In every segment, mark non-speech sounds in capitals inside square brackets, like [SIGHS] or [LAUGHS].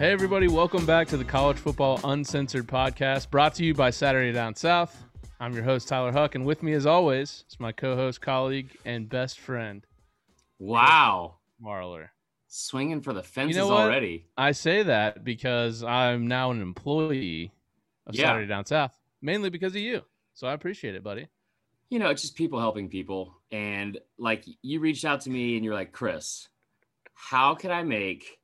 Hey, everybody, welcome back to the College Football Uncensored podcast brought to you by Saturday Down South. I'm your host, Tyler Huck, and with me, as always, is my co host, colleague, and best friend, Wow. Marler. Swinging for the fences know what? already. I say that because I'm now an employee of Yeah. Saturday Down South, mainly because of you. So I appreciate it, buddy. You know, it's just people helping people. And like you reached out to me and you're like, Chris, how can I make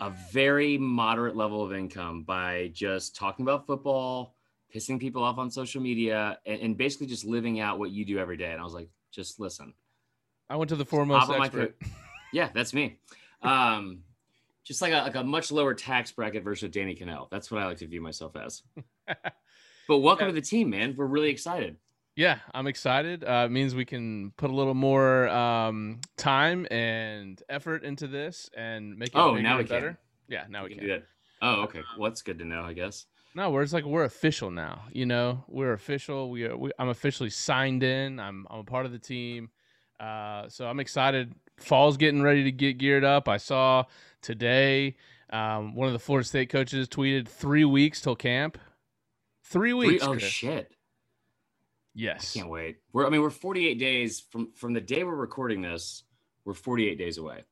a very moderate level of income by just talking about football, pissing people off on social media, and, and basically just living out what you do every day? And I was like, just listen. I went to the foremost of my expert. [LAUGHS] yeah, that's me. Um, just like a, like a much lower tax bracket version of Danny Kanell. That's what I like to view myself as. [LAUGHS] But welcome Yeah. to the team, man. We're really excited. Yeah, I'm excited. Uh, it means we can put a little more um, time and effort into this and make it Oh, now we and can. better. Yeah, now we We can. can do that. Oh, okay. Well, that's good to know, I guess. No, we're it's like we're official now. You know, we're official. We are. We, I'm officially signed in. I'm I'm a part of the team. Uh, so I'm excited. Fall's getting ready to get geared up. I saw today um, one of the Florida State coaches tweeted three weeks till camp. Three Three- weeks. oh Chris. shit! Yes. I Can't wait. We're I mean we're 48 days from from the day we're recording this. We're 48 days away.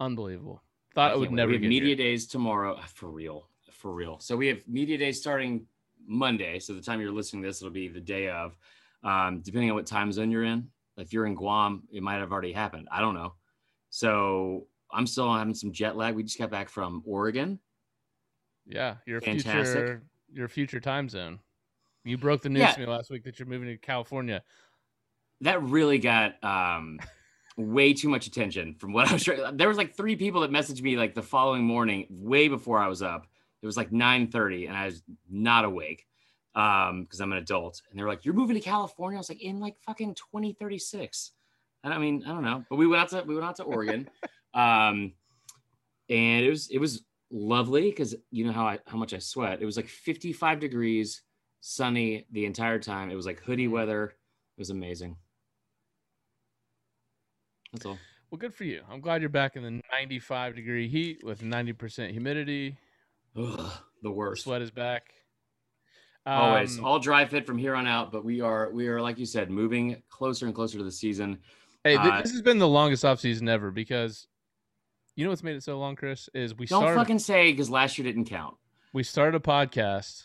Unbelievable. I Thought it would wait. never We media here. days tomorrow Ah, for real, for real. So we have media days starting Monday. So the time you're listening to this, it'll be the day of. Um, depending on what time zone you're in. If you're in Guam, it might have already happened. I don't know. So I'm still having some jet lag. We just got back from Oregon. Yeah, your Fantastic. future your future time zone. You broke the news Yeah. to me last week that you're moving to California. that really got um way too much attention from what I was trying. There was like three people that messaged me like the following morning, way before I was up. It was like 9:30 and I was not awake um because I'm an adult. And they were like, You're moving to California? I was like, in like fucking 2036. And I mean, I don't know. But we went out to we went out to Oregon. [LAUGHS] um and it was it was lovely because you know how I how much I sweat. It was like 55 degrees, sunny the entire time. It was like hoodie weather. It was amazing. That's all. Well, good for you. I'm glad you're back in the 95 degree heat with 90% humidity. Ugh, the The worst. sweat is back. Always Um, all dry fit from here on out. But we are we are like you said, moving closer and closer to the season. Hey, th- uh, this has been the longest offseason ever because you know what's made it so long, Chris? Is we Don't started fucking say because last year didn't count. we started a podcast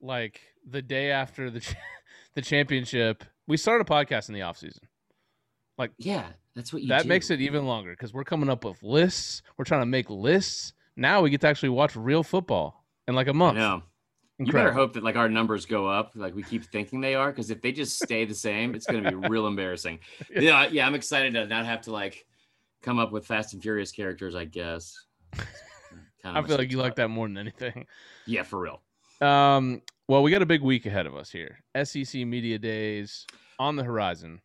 like the day after the [LAUGHS] the championship. We started a podcast in the offseason. Like, yeah, that's what you. that do. makes it even longer because we're coming up with lists. We're trying to make lists. Now we get to actually watch real football in like a month. know. You better hope that like our numbers go up, like we keep thinking they are, because if they just stay the same, it's gonna be [LAUGHS] real embarrassing. [LAUGHS] Yeah. Yeah, yeah, I'm excited to not have to like come up with Fast and Furious characters. I guess. Kind I feel like you like that more than anything. Yeah, for real. Um, well, we got a big week ahead of us here. SEC media days on the horizon.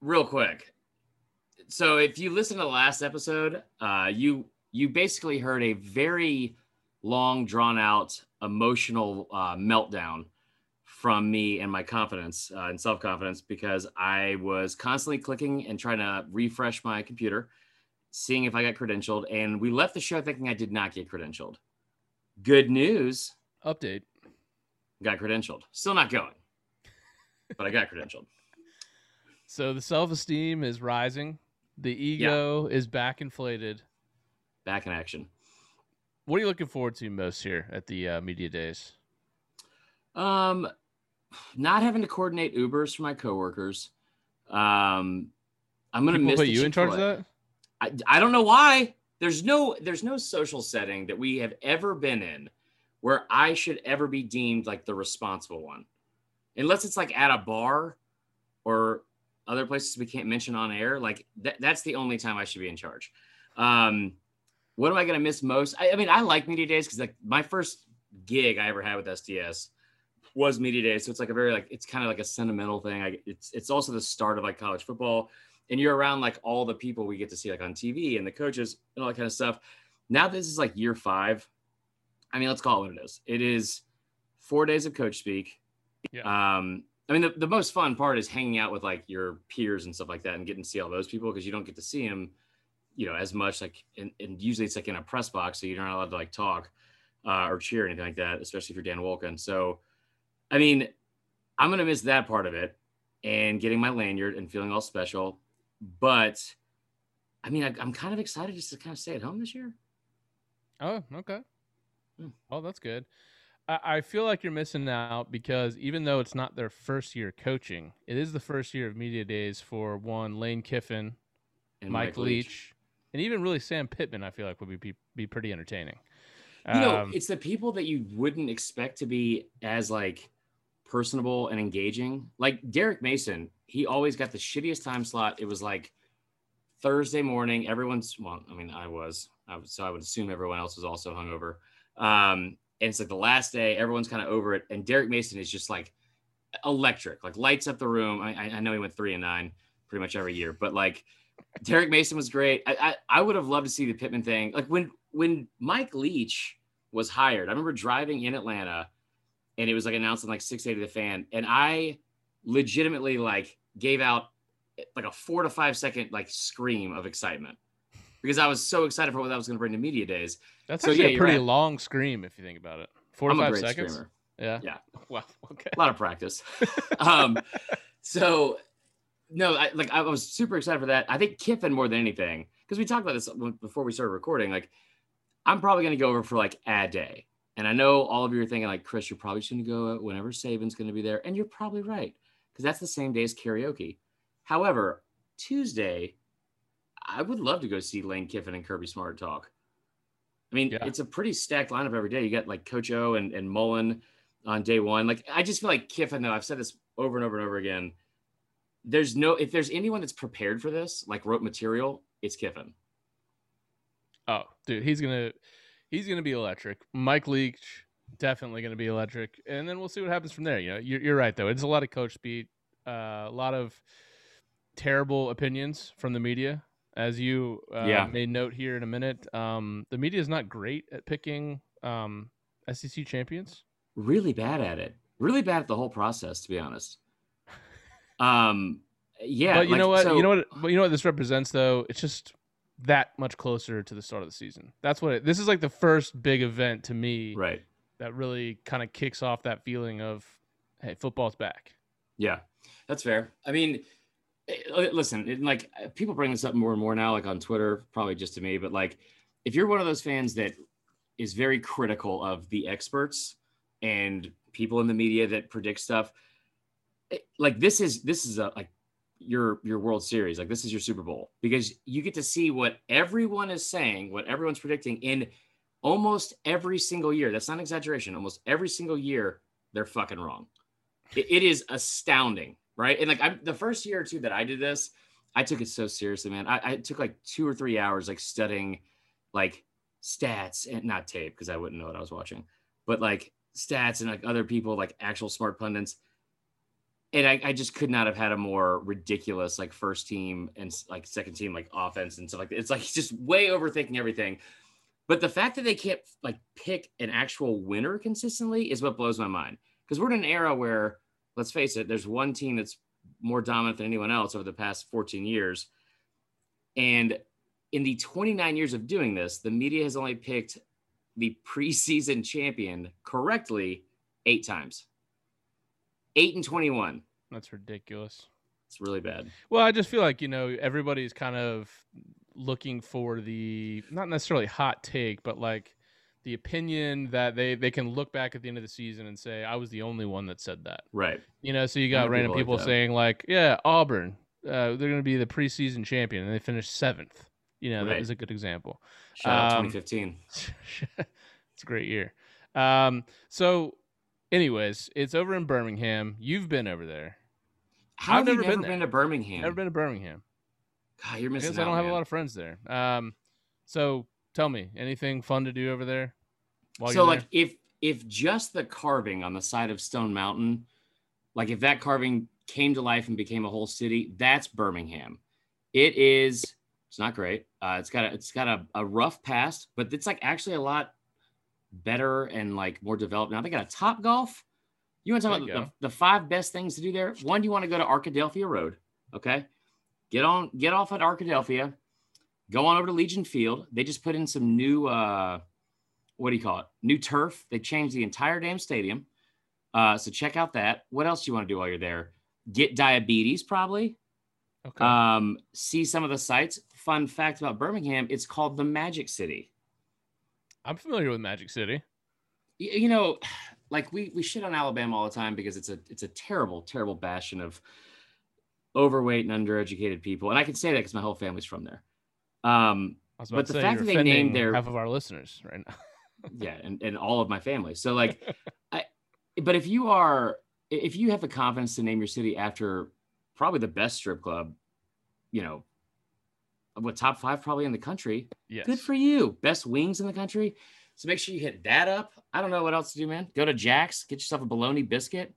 real quick. So if you listen to the last episode, uh, you you basically heard a very long, drawn out, emotional uh, meltdown from me and my confidence uh, and self confidence because I was constantly clicking and trying to refresh my computer, seeing if I got credentialed, and we left the show thinking I did not get credentialed. Good news, Update. got credentialed. Still not going, but I got credentialed. [LAUGHS] So the self esteem is rising. The ego is back inflated. Back in action. What are you looking forward to most here at the uh, media days? Um, not having to coordinate Ubers for my coworkers. Um, I'm gonna People miss put you in charge of that? I, I don't know why. There's no there's no social setting that we have ever been in where I should ever be deemed like the responsible one, unless it's like at a bar or other places we can't mention on air. Like that, that's the only time I should be in charge. Um, what am I gonna miss most? I, I mean, I like media days because like my first gig I ever had with SDS was media days, so it's like a very like it's kind of like a sentimental thing. I, it's it's also the start of like college football and you're around like all the people we get to see like on TV and the coaches and all that kind of stuff. Now this is like year five. I mean, let's call it what it is. It is four days of coach speak. Yeah. Um, I mean, the, the most fun part is hanging out with like your peers and stuff like that and getting to see all those people because you don't get to see them you know as much like and, and usually it's like in a press box so you're not allowed to like talk uh, or cheer or anything like that especially if you're dan wolken so i mean i'm gonna miss that part of it and getting my lanyard and feeling all special but i mean I, i'm kind of excited just to kind of stay at home this year Oh, okay. Hmm. Oh, that's good. I, I feel like you're missing out because even though it's not their first year coaching, it is the first year of media days for one Lane Kiffin, and Mike, Leach, and even really Sam Pittman. I feel like would be be pretty entertaining. you know Um, it's the people that you wouldn't expect to be as like personable and engaging like derek mason he always got the shittiest time slot it was like thursday morning everyone's well i mean i was I was so i would assume everyone else was also hungover um and it's like the last day everyone's kind of over it and derek mason is just like electric like lights up the room i, I- know he went three and nine pretty much every year but like derek mason was great I, I i would have loved to see the pittman thing like when when mike leach was hired. I remember driving in Atlanta and it was like announced on like 680 the fan. And I legitimately like gave out like a four to five second like scream of excitement because I was so excited for what that was going to bring to media days. that's so, actually yeah, a pretty right. long scream if you think about it. Four I'm a five great seconds. screamer. Yeah. Yeah. [LAUGHS] Wow. Okay. A lot of practice. [LAUGHS] um, so no, I like I was super excited for that. I think Kiffin more than anything because we talked about this before we started recording. Like, I'm probably going to go over for like a day, and I know all of you are thinking like, Chris, you're probably just going to go whenever Saban's going to be there, and you're probably right because that's the same day as karaoke. However, Tuesday, I would love to go see Lane Kiffin and Kirby Smart talk. I mean, Yeah. it's a pretty stacked lineup every day. You got like Coach O and, and Mullen on day one. Like, I just feel like Kiffin, though, I've said this over and over and over again. There's no, if there's anyone that's prepared for this, like wrote material, it's Kiffin. Oh, dude, he's gonna he's gonna be electric. Mike Leach definitely gonna be electric, and then we'll see what happens from there. You know, you're, you're right though. It's a lot of coach speed, uh, a lot of terrible opinions from the media, as you uh, Yeah. made note here in a minute. Um, the media is not great at picking um, SEC champions. Really bad at it. Really bad at the whole process, to be honest. Um, yeah. but you like, know what? so- you know what? But you know what this represents, though. It's just that much closer to the start of the season. That's what it, this is like the first big event to me Right. that really kind of kicks off that feeling of, hey, football's back. Yeah, that's fair. I mean, listen, it, like uh, people bring this up more and more now, like on Twitter, probably just to me, but like if you're one of those fans that is very critical of the experts and people in the media that predict stuff, it- like this is this is a like your your World Series, like this is your Super Bowl because you get to see what everyone is saying, what everyone's predicting in almost every single year. That's not an exaggeration. Almost every single year, they're fucking wrong it, it is astounding, right? And like I'm the first year or two that I did this, I took it so seriously, man. I, I took like two or three hours like studying like stats and not tape because I wouldn't know what I was watching, but like stats and like other people, like actual smart pundits. And I, I just could not have had a more ridiculous like first team and like second team like offense and stuff like that. It's like [LAUGHS] just way overthinking everything. But the fact that they can't like pick an actual winner consistently is what blows my mind because we're in an era where, let's face it, there's one team that's more dominant than anyone else over the past 14 years. And in the 29 years of doing this, the media has only picked the preseason champion correctly eight times. Eight and 21. That's ridiculous. It's really bad. Well, I just feel like, you know, everybody's kind of looking for the not necessarily hot take, but like the opinion that they they can look back at the end of the season and say, I was the only one that said that. Right. You know, so you got random people people, like saying like, yeah, Auburn, uh, they're going to be the preseason champion, and they finished seventh. You know, that Right. is a good example. Shout out Um, 2015. [LAUGHS] it's a great year. Um, so, anyways, it's over in Birmingham. You've been over there. How I've never never been been, to Birmingham? Never been to Birmingham. God, you're missing Because out. I don't have a lot of friends there. Um, so tell me, anything fun to do over there? While so like there? if if just the carving on the side of Stone Mountain, like if that carving came to life and became a whole city, that's Birmingham. It is. It's not great. Uh, it's got a it's got a, a rough past, but it's like actually a lot better and like more developed now. They got a Top Golf. You want to talk There about the, the five best things to do there? One, you want to go to Arkadelphia Road. Okay, get on get off at Arkadelphia. Go on over to Legion Field. They just put in some new, uh, what do you call it? New turf. They changed the entire damn stadium. Uh, so check out that. What else do you want to do while you're there? Get diabetes, probably. Okay. Um, see some of the sites. Fun fact about Birmingham: it's called the Magic City. I'm familiar with Magic City. Y- You know, like we we shit on Alabama all the time because it's a it's a terrible terrible bastion of overweight and undereducated people, and I can say that because my whole family's from there. Um, But the fact that they named their- half of our listeners right now. [LAUGHS] yeah, and, and all of my family. So like, [LAUGHS] I, but if you are, if you have the confidence to name your city after probably the best strip club, you know, what top five probably in the country, Yes. good for you. Best wings in the country. So make sure you hit that up. I don't know what else to do, man. Go to Jack's, get yourself a bologna biscuit.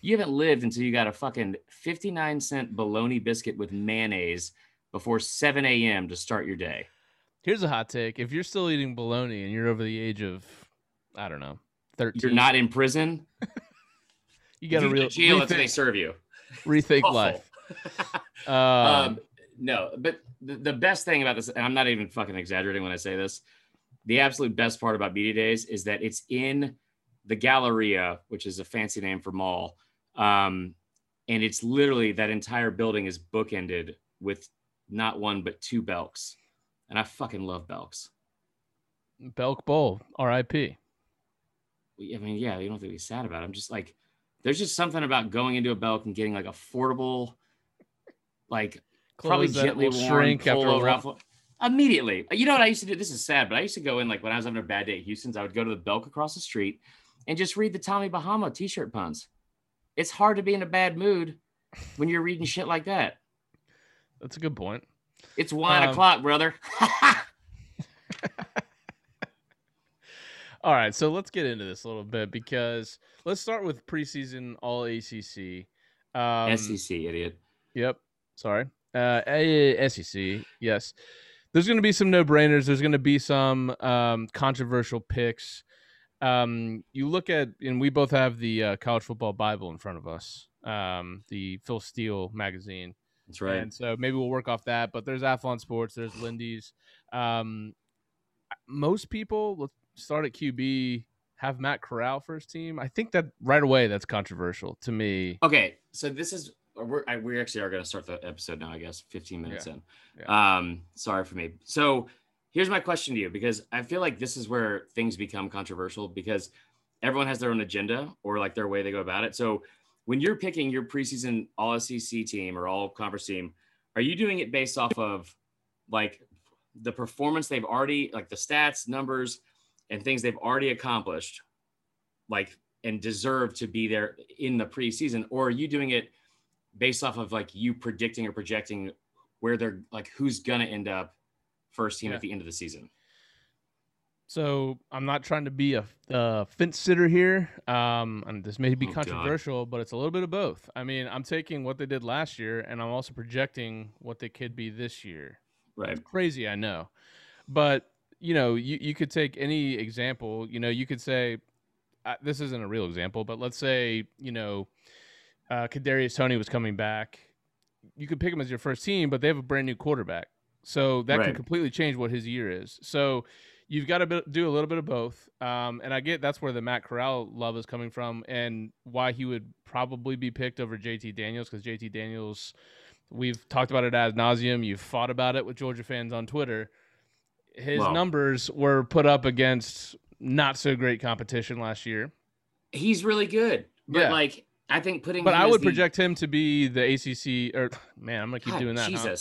You haven't lived until you got a fucking 59 cent bologna biscuit with mayonnaise before 7 a.m. to start your day. Here's a hot take: If you're still eating bologna and you're over the age of, I don't know, 13, You're not in prison. [LAUGHS] You got to you real jail until they serve you. rethink life. Um, [LAUGHS] um, no, but the, the best thing about this, and I'm not even fucking exaggerating when I say this, the absolute best part about Media Days is that it's in the Galleria, which is a fancy name for mall. Um, and it's literally that entire building is bookended with not one but two Belks. And I fucking love Belks. Belk Bowl, R.I.P. I mean, yeah, you don't have to be sad about it. I'm just like, there's just something about going into a Belk and getting like affordable, like probably gently worn shrink a polo. Ralph Immediately, you know what I used to do? This is sad, but I used to go in like when I was having a bad day at Houston's. I would go to the Belk across the street and just read the Tommy Bahama T-shirt puns. It's hard to be in a bad mood when you're reading shit like that. That's a good point. It's one Um, o'clock, brother. [LAUGHS] All right, so let's get into this a little bit because let's start with preseason All ACC. Um, SEC idiot. Yep. Sorry. Uh, A- SEC. Yes. There's going to be some no brainers. There's going to be some um, controversial picks. Um, you look at, and we both have the uh, college football Bible in front of us, um, the Phil Steele magazine. That's right. And so maybe we'll work off that. But there's Athlon Sports, there's Lindy's. Um, most people, let's start at QB, have Matt Corral first team. I think that right away that's controversial to me. Okay, so this is we're I, we actually are going to start the episode now. I guess 15 minutes Yeah, in. Um, sorry for me. So here's my question to you because I feel like this is where things become controversial because everyone has their own agenda or like their way they go about it. So when you're picking your preseason All SEC team or All Conference team, are you doing it based off of like the performance they've already like the stats, numbers, and things they've already accomplished, like and deserve to be there in the preseason, or are you doing it based off of like you predicting or projecting where they're like who's gonna end up first team Yeah. at the end of the season? So I'm not trying to be a, a fence sitter here. Um, and this may be Oh, God. controversial, but it's a little bit of both. I mean, I'm taking what they did last year, and I'm also projecting what they could be this year. Right. Crazy, I know, but you know, you you could take any example. You know, you could say uh, this isn't a real example, but let's say you know, uh, Kadarius Toney was coming back. You could pick him as your first team, but they have a brand new quarterback, so that can Right. completely change what his year is. So you've got to be, do a little bit of both. Um, and I get that's where the Matt Corral love is coming from, and why he would probably be picked over JT Daniels because JT Daniels, we've talked about it ad nauseum. You've fought about it with Georgia fans on Twitter. His numbers were put up against not so great competition last year, He's really good, but Yeah. like I think putting but I would the- project him to be the ACC or man, I'm gonna keep God, doing that. huh?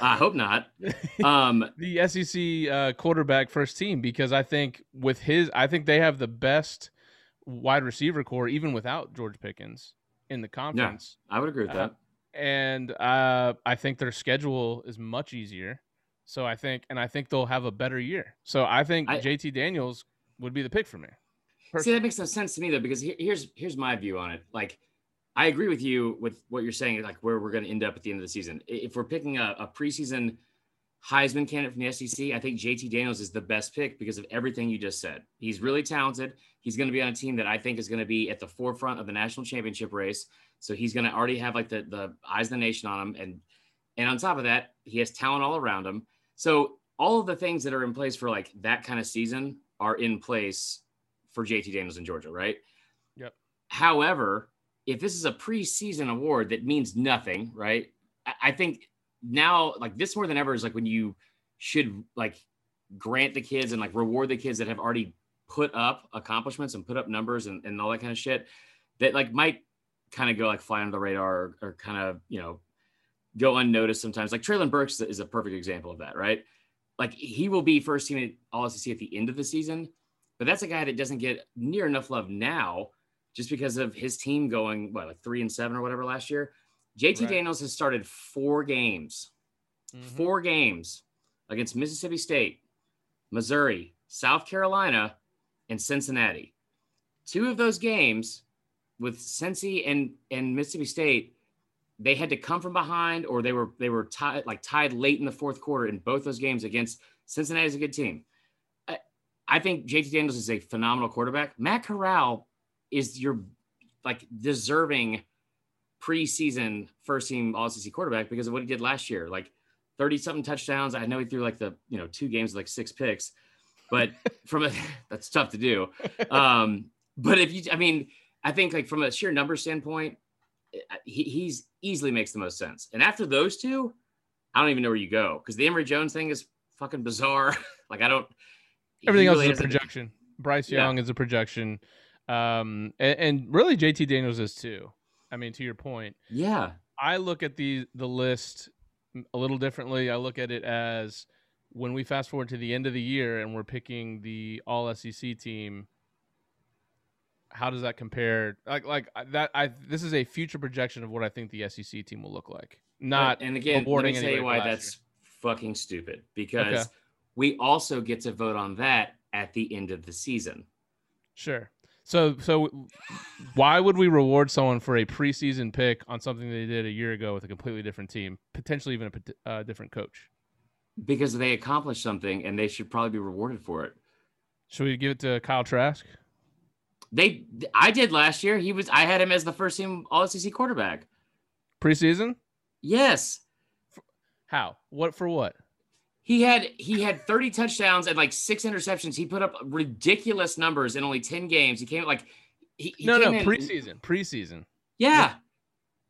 I hope not. [LAUGHS] Um, the SEC uh, quarterback first team because I think with his, I think they have the best wide receiver core even without George Pickens in the conference, Yeah, I would agree with Uh, that. and uh, I think their schedule is much easier. So I think, and I think they'll have a better year. So I think I- JT Daniels would be the pick for me. See, that makes no sense to me though, because here's here's my view on it. Like, I agree with you with what you're saying, like where we're going to end up at the end of the season. If we're picking a, a preseason Heisman candidate from the SEC, I think JT Daniels is the best pick because of everything you just said. He's really talented. He's going to be on a team that I think is going to be at the forefront of the national championship race. So he's going to already have like the the eyes of the nation on him, and and on top of that, he has talent all around him. So all of the things that are in place for like that kind of season are in place for JT Daniels in Georgia, right? Yep. However, if this is a preseason award that means nothing, right? I, think now, like this more than ever, is like when you should like grant the kids and like reward the kids that have already put up accomplishments and put up numbers and, and all that kind of shit that like might kind of go like fly under the radar or, or kind of, you know, go unnoticed sometimes. Like Treylon Burks is a perfect example of that, right? Like he will be first team All SEC at the end of the season, but that's a guy that doesn't get near enough love now just because of his team going what like three and seven or whatever last year. JT right. Daniels has started four games, mm-hmm. four games against Mississippi State, Missouri, South Carolina, and Cincinnati. Two of those games with Cincy and and Mississippi State, they had to come from behind or they were they were tied like tied late in the fourth quarter in both those games against Cincinnati is a good team. I, I think JT Daniels is a phenomenal quarterback. Matt Corral is your like deserving preseason first team All SEC quarterback because of what he did last year. Like 30 something touchdowns. I know he threw like the, you know, two games like six picks, but [LAUGHS] from a, [LAUGHS] that's tough to do. Um, but if you, I mean, I think like from a sheer number standpoint, he, he's easily makes the most sense. And after those two, I don't even know where you go because the Emory Jones thing is fucking bizarre. [LAUGHS] like I don't. Everything really else is a projection. Bryce Young yeah. is a projection, um, and, and really JT Daniels is too. I mean, to your point, yeah. I look at the the list a little differently. I look at it as when we fast forward to the end of the year and we're picking the All SEC team. How does that compare? Like, like that. I this is a future projection of what I think the SEC team will look like. Not and again, let me tell you why that's year. fucking stupid. Because okay. we also get to vote on that at the end of the season. Sure. So, so why would we reward someone for a preseason pick on something they did a year ago with a completely different team, potentially even a uh, different coach? Because they accomplished something, and they should probably be rewarded for it. Should we give it to Kyle Trask? They, I did last year. He was, I had him as the first team All SEC quarterback. Preseason? Yes. How? What for? What? He had he had 30 touchdowns and like six interceptions. He put up ridiculous numbers in only 10 games. He came like he, he no no in, preseason preseason. Yeah. yeah.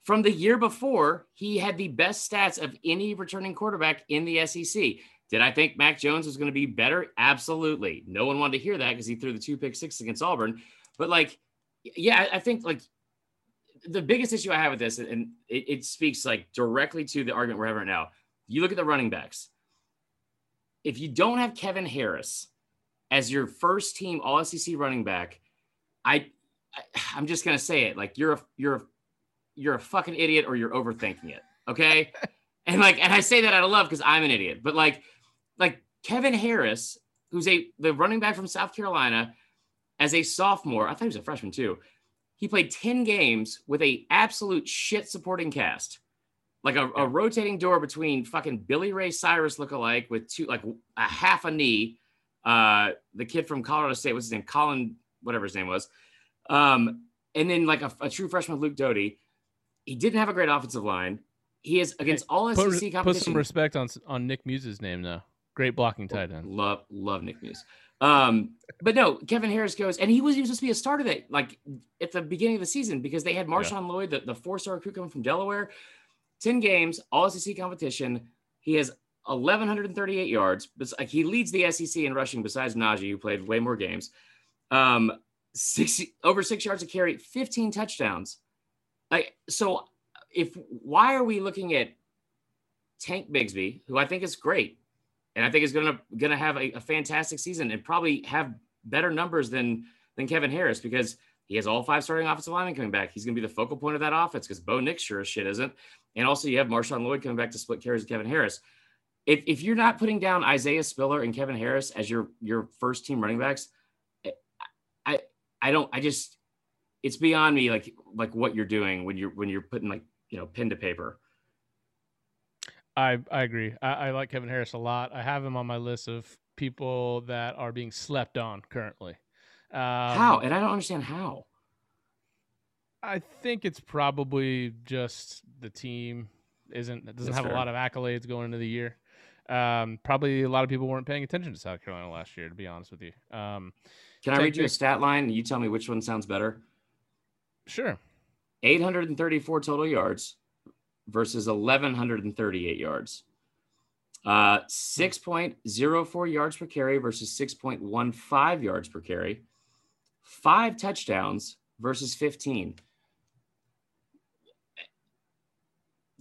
From the year before, he had the best stats of any returning quarterback in the SEC. Did I think Mac Jones was going to be better? Absolutely. No one wanted to hear that because he threw the two pick six against Auburn. But like, yeah, I think like the biggest issue I have with this, and it, it speaks like directly to the argument we're having right now. You look at the running backs if you don't have Kevin Harris as your first team All SEC running back, I, I am just gonna say it like you're a you're a, you're a fucking idiot or you're overthinking it. Okay, [LAUGHS] and like and I say that out of love because I'm an idiot, but like like Kevin Harris, who's a the running back from South Carolina, as a sophomore, I thought he was a freshman too. He played 10 games with a absolute shit supporting cast like a, a, rotating door between fucking Billy Ray Cyrus lookalike with two like a half a knee. Uh, the kid from Colorado State, what's his name? Colin, whatever his name was. Um, and then like a, a true freshman, Luke Doty. He didn't have a great offensive line. He is against all SEC put, competition. Put some respect on on Nick Muse's name though. Great blocking tight end. Love love Nick Muse. Um, but no, Kevin Harris goes, and he was, he was supposed to be a starter that like at the beginning of the season because they had Marshawn yeah. Lloyd, the, the four star recruit coming from Delaware. 10 games, all SEC competition. He has 1,138 yards. He leads the SEC in rushing besides Najee, who played way more games. Um, 60, over six yards a carry, 15 touchdowns. Like, so if why are we looking at Tank Bigsby, who I think is great, and I think is gonna gonna have a, a fantastic season and probably have better numbers than than Kevin Harris because he has all five starting offensive linemen coming back. He's going to be the focal point of that offense because Bo Nix sure as shit isn't. And also, you have Marshawn Lloyd coming back to split carries with Kevin Harris. If, if you're not putting down Isaiah Spiller and Kevin Harris as your your first team running backs, eh, I I don't I just it's beyond me like like what you're doing when you're when you're putting like you know pen to paper. I I agree. I, I like Kevin Harris a lot. I have him on my list of people that are being slept on currently. Um, how? And I don't understand how. I think it's probably just the team isn't doesn't That's have fair. a lot of accolades going into the year. Um, probably a lot of people weren't paying attention to South Carolina last year, to be honest with you. Um, Can I read you a stat line and you tell me which one sounds better? Sure. 834 total yards versus 1,138 yards. Uh, 6.04 yards per carry versus 6.15 yards per carry. Five touchdowns versus 15.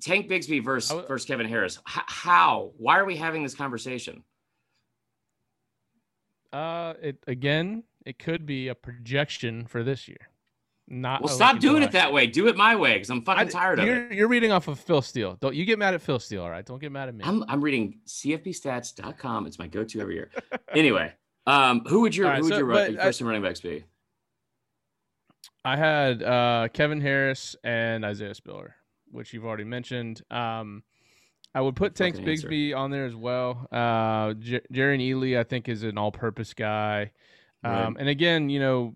Tank Bigsby versus, versus Kevin Harris. H- how? Why are we having this conversation? Uh, it again, it could be a projection for this year. Not Well, stop doing it that way. Do it my way because I'm fucking I- tired of it. you're, You're reading off of Phil Steele. Don't you get mad at Phil Steele, all right? Don't get mad at me. I'm, I'm reading CFBstats.com. It's my go-to every year. anyway, um, who would your right, who would so- your, but I- first running backs be? I had uh, Kevin Harris and Isaiah Spiller, which you've already mentioned. Um, I would put Tanks Fucking answer. Bigsby on there as well. Uh, J- Jerrion Ealy, I think, is an all-purpose guy. Um, Right. And again, you know,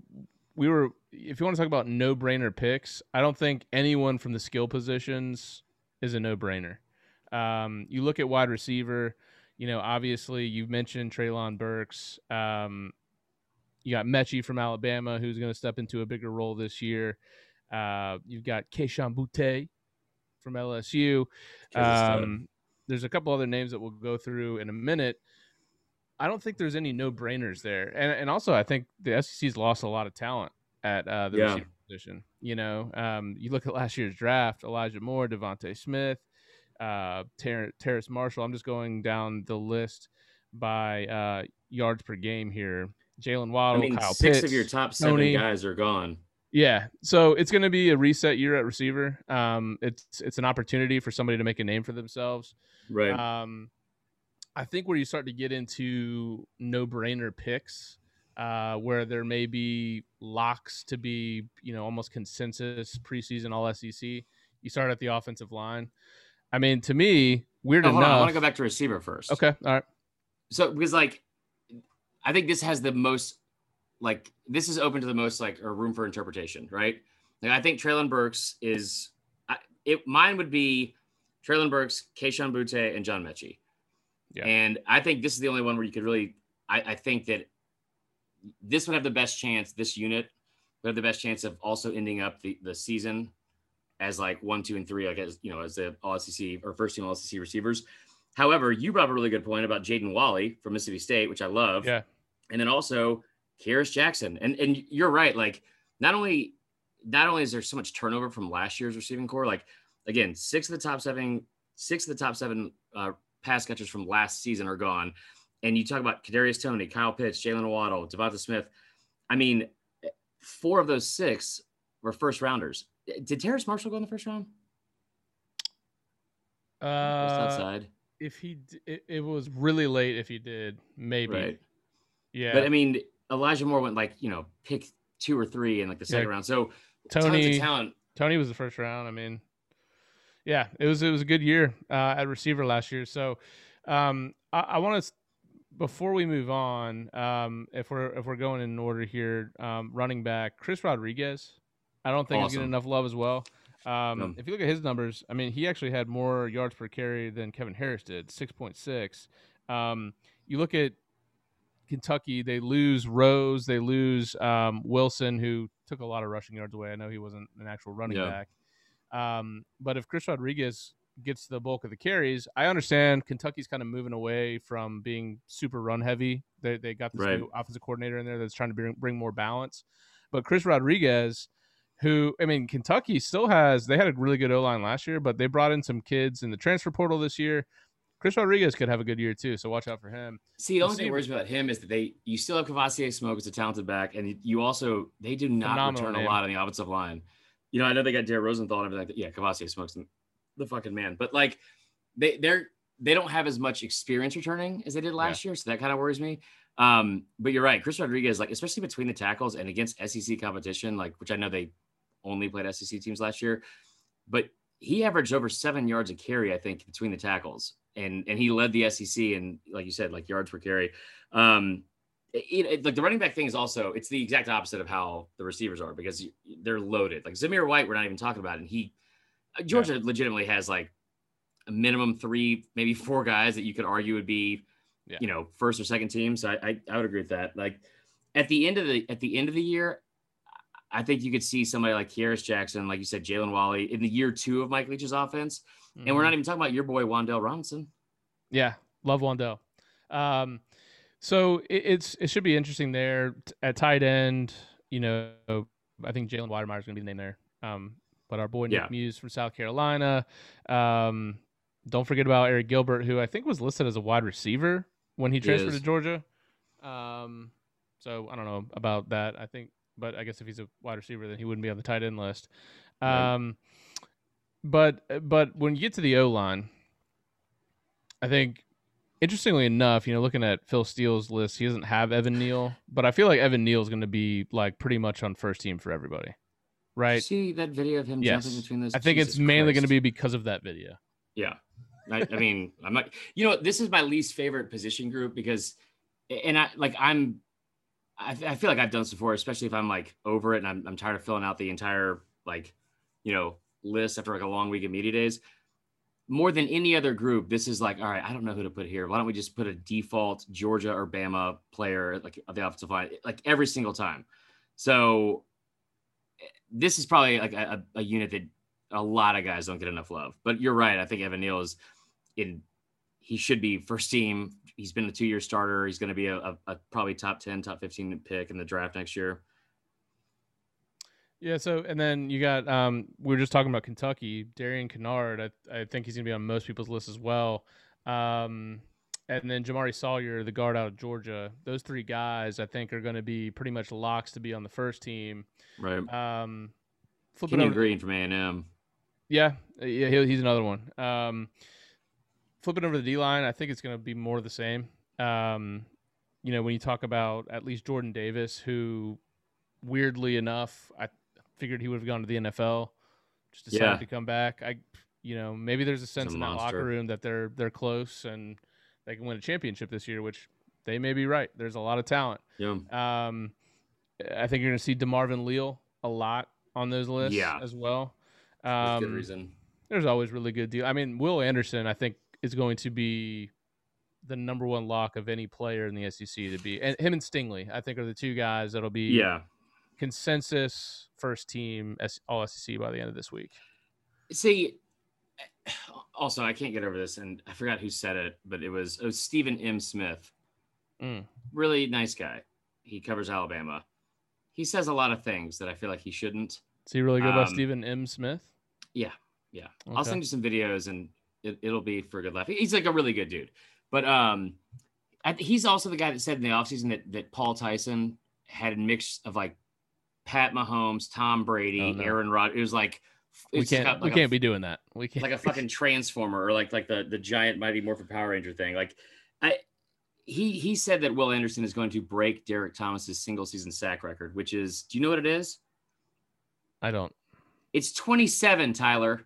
we were. If you want to talk about no-brainer picks, I don't think anyone from the skill positions is a no-brainer. Um, you look at wide receiver. You know, obviously, you've mentioned Treylon Burks. Um, you got Metchie from Alabama, who's going to step into a bigger role this year. Uh, you've got Kayshon Boutte from LSU. Kid's a stud. Um, there's a couple other names that we'll go through in a minute. I don't think there's any no-brainers there, and and also I think the SEC's lost a lot of talent at uh, the Yeah. receiver position. You know, um, you look at last year's draft: Elijah Moore, DeVonta Smith, uh, Ter- Terrace Marshall. I'm just going down the list by uh, yards per game here. Jaylen I Waddle, mean, Kyle six Pitts, of your top seven Toney. guys are gone. yeah, so it's going to be a reset year at receiver. Um, it's it's an opportunity for somebody to make a name for themselves. Right. Um, I think where you start to get into no-brainer picks, uh, where there may be locks to be, you know, almost consensus preseason All SEC. You start at the offensive line. I mean, to me, weird No, hold on. I want to go back to receiver first. Okay, all right. So because like, I think this has the most like this is open to the most like or room for interpretation, right? Like, I think Treylon Burks is. I, it mine would be Treylon Burks, Kayshon Boutte, and John Metchie. Yeah. And I think this is the only one where you could really. I, I think that this would have the best chance. This unit would have the best chance of also ending up the, the season as like one, two, and three, like as you know, as the All SEC or first team All SEC receivers. However, you brought up a really good point about Jaden Walley from Mississippi State, which I love. Yeah. And then also Kearis Jackson. And and you're right. Like not only not only is there so much turnover from last year's receiving core, like again, six of the top seven, six of the top seven uh, pass catchers from last season are gone. And you talk about Kadarius Toney, Kyle Pitts, Jaylen Waddle, Devonta Smith. I mean, four of those six were first rounders. Did Terrace Marshall go in the first round? Uh, outside. if he, d- it, it was really late. If he did, maybe. Right. Yeah. But I mean, Elijah Moore went like, you know, pick two or three in like the second Yeah. round. So tons Toney, of talent. Toney was the first round. I mean, yeah, it was it was a good year uh, at receiver last year. So um, I, I want to before we move on, um, if we're if we're going in order here, um, running back Chris Rodriguez, I don't think he's getting enough love as well. Um, No. If you look at his numbers, I mean, he actually had more yards per carry than Kevin Harris did, six point six. Um, you look at Kentucky, they lose Rose, they lose um, Wilson, who took a lot of rushing yards away. I know he wasn't an actual running Yeah. back. Um, but if Chris Rodriguez gets the bulk of the carries, I understand Kentucky's kind of moving away from being super run heavy. They, they got this Right. new offensive coordinator in there that's trying to bring, bring more balance. But Chris Rodriguez, who, I mean, Kentucky still has, they had a really good O line last year, but they brought in some kids in the transfer portal this year. Chris Rodriguez could have a good year too, so watch out for him. See, the only thing worries about him is that they you still have Kavosiey Smoke as a talented back, and you also they do not return a lot on the offensive line. You know, I know they got Jared Rosenthal and everything like. Yeah, Kavosiey Smoke's the fucking man. But like they they're they don't have as much experience returning as they did last year, so that kind of worries me. Um, but you're right, Chris Rodriguez, like especially between the tackles and against SEC competition, like which I know they only played SEC teams last year, but he averaged over seven yards a carry, I think, between the tackles, and and he led the SEC and like you said, like yards per carry. Um, it, it- like the running back thing is also it's the exact opposite of how the receivers are because you, they're loaded. Like Zamir White, we're not even talking about, and he Georgia legitimately has like a minimum three, maybe four guys that you could argue would be, Yeah. you know, first or second team. So I, I, I would agree with that. Like at the end of the at the end of the year, I think you could see somebody like Kearis Jackson, like you said, Jalen Walley in the year two of Mike Leach's offense. And we're not even talking about your boy Wan'Dale Robinson. Yeah, love Wan'Dale. Um, so it, it's it should be interesting there at tight end. You know, I think Jalen Wydermyer is going to be the name there. Um, but our boy Nick Yeah. Muse from South Carolina. Um, don't forget about Arik Gilbert, who I think was listed as a wide receiver when he He transferred to. Georgia. Um, so I don't know about that. I think, but I guess if he's a wide receiver, then he wouldn't be on the tight end list. Right. But but when you get to the O line, I think interestingly enough, you know, looking at Phil Steele's list, he doesn't have Evan Neal, but I feel like Evan Neal is going to be like pretty much on first team for everybody, right? see that video of him Yes. jumping between those? I think it's Jesus mainly going to be because of that video. Yeah. I, I mean, I'm not, you know, this is my least favorite position group because, and I like, I'm, I, I feel like I've done this before, especially if I'm like over it and I'm, I'm tired of filling out the entire, like, you know, list after like a long week of media days. More than any other group, this is like, all right, I don't know who to put here. Why don't we just put a default Georgia or Bama player, like of the offensive line, like every single time? So this is probably like a, a, a unit that a lot of guys don't get enough love. But you're right. I think Evan Neal is in. He should be first team. He's been a two year starter. He's going to be a, a, a probably top ten, top fifteen pick in the draft next year. Yeah. So and then you got um, we were just talking about Kentucky, Darian Kinnard. I I think he's going to be on most people's list as well. Um, and then Jamaree Salyer, the guard out of Georgia. Those three guys, I think, are going to be pretty much locks to be on the first team. Right. Um, flipping over, Green from A and M. yeah, uh, yeah, he, he's another one. Um, flipping over the D line, I think it's going to be more of the same. Um, you know, when you talk about at least Jordan Davis, who weirdly enough, I figured he would have gone to the NFL, just decided Yeah. to come back. I, you know, maybe there's a sense a in that monster. locker room that they're they're close and they can win a championship this year, which they may be right. There's a lot of talent. Yeah. Um, I think you're going to see Demarvin Leal a lot on those lists Yeah. as well. That's good Um, reason. there's always really good deal. I mean, Will Anderson, I think, is going to be the number one lock of any player in the SEC to be, and him and Stingley, I think, are the two guys that'll be Yeah. Consensus first team S- All SEC by the end of this week. See, also I can't get over this, and I forgot who said it, but it was it was Stephen M. Smith. Mm. Really nice guy. He covers Alabama. He says a lot of things that I feel like he shouldn't. Is he really good about Um, Stephen M. Smith? Yeah, yeah. I'll send you some videos, and it, it'll be for a good laugh. He's like a really good dude, but um, I, he's also the guy that said in the offseason that that Paul Tyson had a mix of like Pat Mahomes, Tom Brady, Oh, no. Aaron Rodgers. It was like We can't. got we can't be doing that. We can't. like a fucking [LAUGHS] transformer or like like the the giant mighty morphin power ranger thing like i he he said that will anderson is going to break derrick thomas's single season sack record which is do you know what it is I don't. it's 27 tyler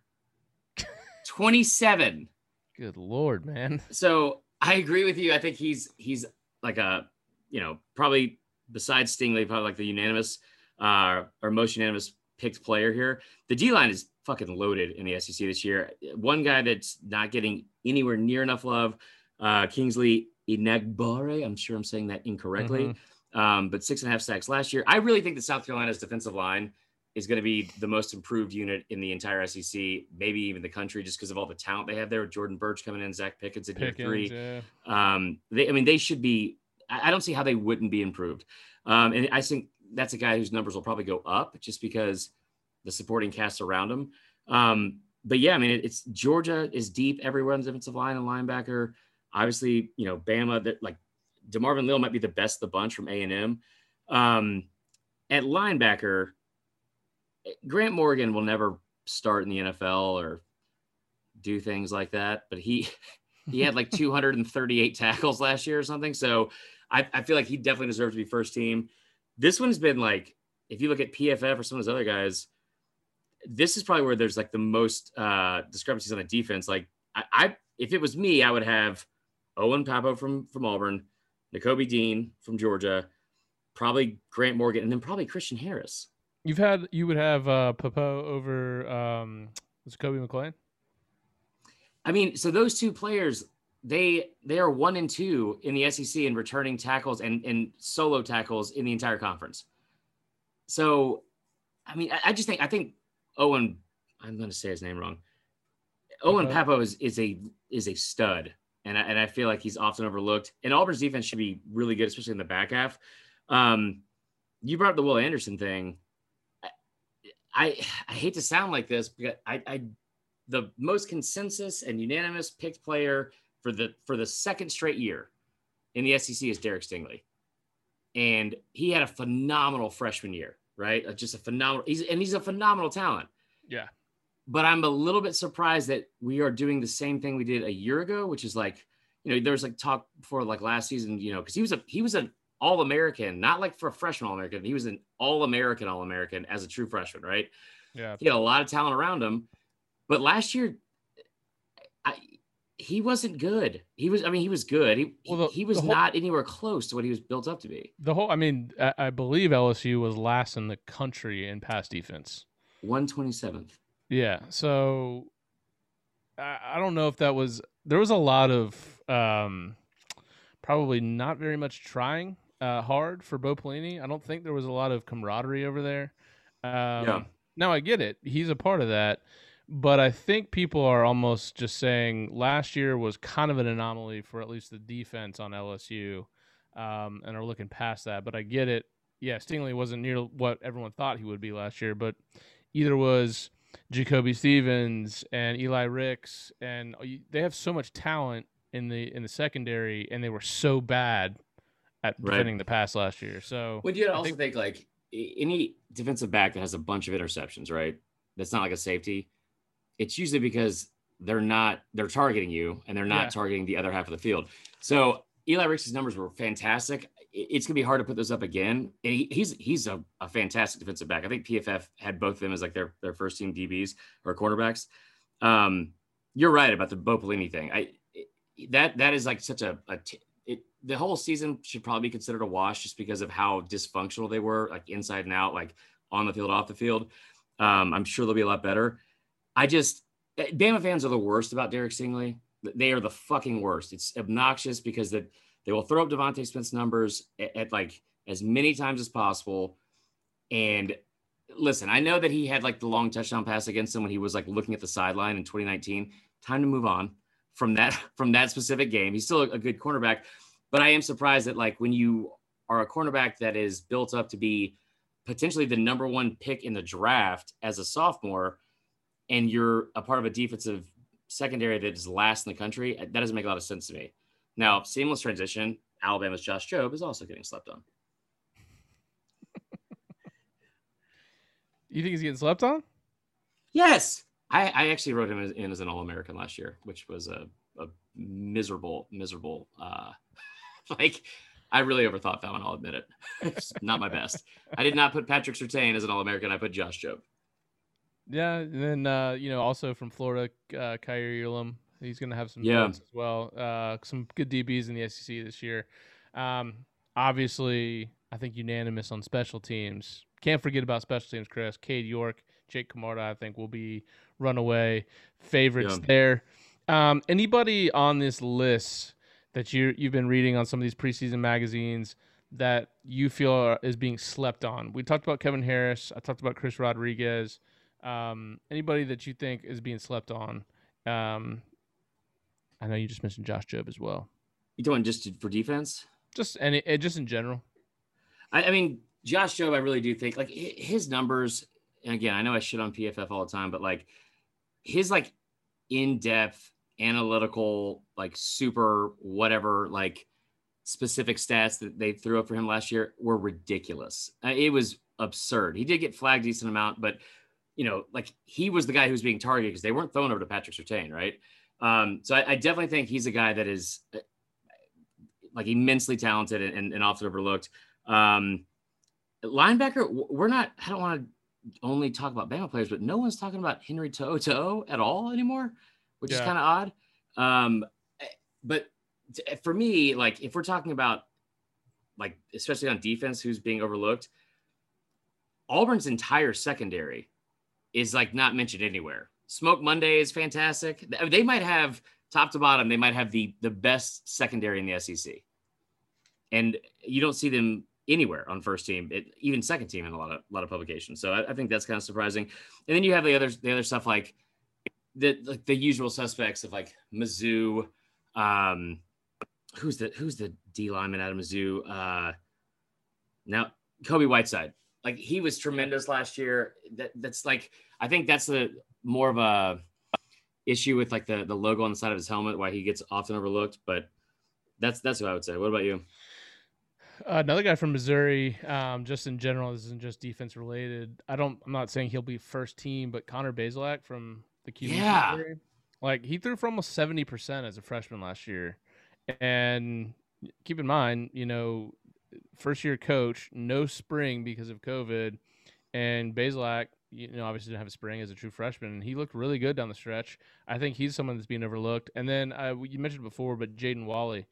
27 [LAUGHS] Good lord, man. so i agree with you i think he's he's like a you know probably besides stingley probably like the unanimous uh or most unanimous picked player here the d line is fucking loaded in the sec this year one guy that's not getting anywhere near enough love uh kingsley Enagbare. i'm sure i'm saying that incorrectly um but six and a half sacks last year i really think that south carolina's defensive line is going to be the most improved unit in the entire sec maybe even the country just because of all the talent they have there jordan burch coming in zacch pickens at year three Pickens, yeah. um, they, I mean, they should be. I I don't see how they wouldn't be improved. Um, and I think that's a guy whose numbers will probably go up just because the supporting cast around him. Um, but yeah, I mean, it, it's Georgia is deep everywhere on the defensive line and linebacker. Obviously, you know, Bama that like Demarvin Leal might be the best of the bunch from A and M. Um, at linebacker, Grant Morgan will never start in the NFL or do things like that, but he he had like [LAUGHS] 238 tackles last year or something. So I, I feel like he definitely deserves to be first team. This one's been like, if you look at PFF or some of those other guys, this is probably where there's like the most uh, discrepancies on the defense. Like I, I, if it was me, I would have Owen Pappoe from from Auburn, Nakobe Dean from Georgia, probably Grant Morgan, and then probably Christian Harris. You've had you would have uh Pappoe over um was it Kobe McLean? I mean, so those two players, they they are one and two in the SEC in returning tackles and and solo tackles in the entire conference. So, I mean, I, I just think I think Owen. I'm going to say his name wrong. Owen Okay. Pappoe is is a is a stud, and I, and I feel like he's often overlooked. And Auburn's defense should be really good, especially in the back half. Um, you brought up the Will Anderson thing. I, I I hate to sound like this, but I I the most consensus and unanimous picked player for the for the second straight year in the SEC is Derek Stingley, and he had a phenomenal freshman year, right? Uh, Just a phenomenal. He's and he's a phenomenal talent Yeah. but I'm a little bit surprised that we are doing the same thing we did a year ago, which is like, you know, there was like talk before like last season, you know, because he was a he was an all American, not like for a freshman all American. He was an all American all American as a true freshman, right? Yeah. He had a lot of talent around him, but last year, I he wasn't good. He was, I mean, he was good. He Well, the- he was whole- not anywhere close to what he was built up to be. The whole, I mean, I, I believe LSU was last in the country in pass defense. One twenty seventh. Yeah. So I, I don't know if that was, there was a lot of um, probably not very much trying uh, hard for Bo Pelini. I don't think there was a lot of camaraderie over there. Um, Yeah. Now I get it. He's a part of that. But I think people are almost just saying last year was kind of an anomaly for at least the defense on LSU um, and are looking past that. But I get it. Yeah, Stingley wasn't near what everyone thought he would be last year, but either was Jacoby Stevens and Eli Ricks, and they have so much talent in the in the secondary, and they were so bad at Right. defending the pass last year. So Would you also think- think, like any defensive back that has a bunch of interceptions, right? That's not like a safety. It's usually because they're not they're targeting you and they're not Yeah. targeting the other half of the field. So Eli Ricks' numbers were fantastic. It's gonna be hard to put those up again. And he, he's he's a, a fantastic defensive back. I think PFF had both of them as like their their first team DBs or cornerbacks. Um, you're right about the Bo Pelini thing. I that that is like such a, a t- it the whole season should probably be considered a wash just because of how dysfunctional they were, like inside and out, like on the field, off the field. Um, I'm sure they'll be a lot better. I just eh, Bama fans are the worst about Derek Stingley. They are the fucking worst. It's obnoxious because that they will throw up DeVonta Smith's numbers at, at like as many times as possible. And listen, I know that he had like the long touchdown pass against him when he was like looking at the sideline in 2019. Time to move on from that [LAUGHS] from that specific game. He's still a, a good cornerback, but I am surprised that like when you are a cornerback that is built up to be potentially the number one pick in the draft as a sophomore, and you're a part of a defensive secondary that is last in the country, that doesn't make a lot of sense to me. Now, seamless transition. Alabama's Josh Jobe is also getting slept on. you think he's getting slept on? Yes, I, I actually wrote him in as an All American last year, which was a, a miserable, miserable. Uh, [LAUGHS] like I really overthought that one. I'll admit it. [LAUGHS] It's not my best. I did not put Patrick Surtain as an All American. I put Josh Jobe. Yeah, and then uh, you know also from Florida, uh, Kaiir Elam. He's going to have some Yeah. as well. Uh, some good DBs in the SEC this year. Um, obviously, I think unanimous on special teams. Can't forget about special teams, Chris. Cade York, Jake Camarda, I think will be runaway favorites Yeah. there. Um, anybody on this list that you you've been reading on some of these preseason magazines that you feel are, is being slept on? We talked about Kevin Harris. I talked about Chris Rodriguez. Um, anybody that you think is being slept on? Um, I know you just mentioned Josh Jobe as well. You doing just for defense? Just any, eh, just in general. I, I mean, Josh Jobe, I really do think like his numbers. And again, I know I shit on PFF all the time, but like his like in depth analytical, like super whatever, like specific stats that they threw up for him last year were ridiculous. Uh, It was absurd. He did get flagged a decent amount, but you know, like he was the guy who was being targeted because they weren't throwing over to Patrick Surtain, right? Um, so I, I definitely think he's a guy that is uh, like immensely talented and, and, and often overlooked. Um, linebacker, we're not. I don't want to only talk about Bama players, but no one's talking about Henry To'oTo'o at all anymore, which is kind of odd. Um, eh, but t- for me, like if we're talking about like especially on defense, who's being overlooked, Auburn's entire secondary is like not mentioned anywhere. Smoke Monday is fantastic. They might have top to bottom. They might have the the best secondary in the SEC, and you don't see them anywhere on first team, it, even second team in a lot of a lot of publications. So I, I, think that's kind of surprising. And then you have the other the other stuff like the like the usual suspects of like Mizzou. Um, who's the who's the D lineman out of Mizzou? Uh, now Kobie Whiteside. Like he was tremendous last year. That that's like I think that's the more of a issue with like the the logo on the side of his helmet why he gets often overlooked. But that's that's what I would say. What about you? Another guy from Missouri, um, just in general, this isn't just defense related. I don't. I'm not saying he'll be first team, but Connor Bazelak from the QB. Yeah. Like he threw for almost seventy percent as a freshman last year, and keep in mind, you know, first year coach, no spring because of COVID, and Bazelak, you know, obviously didn't have a spring as a true freshman, and he looked really good down the stretch. I think he's someone that's being overlooked. And then uh, you mentioned before, but Jaden Walley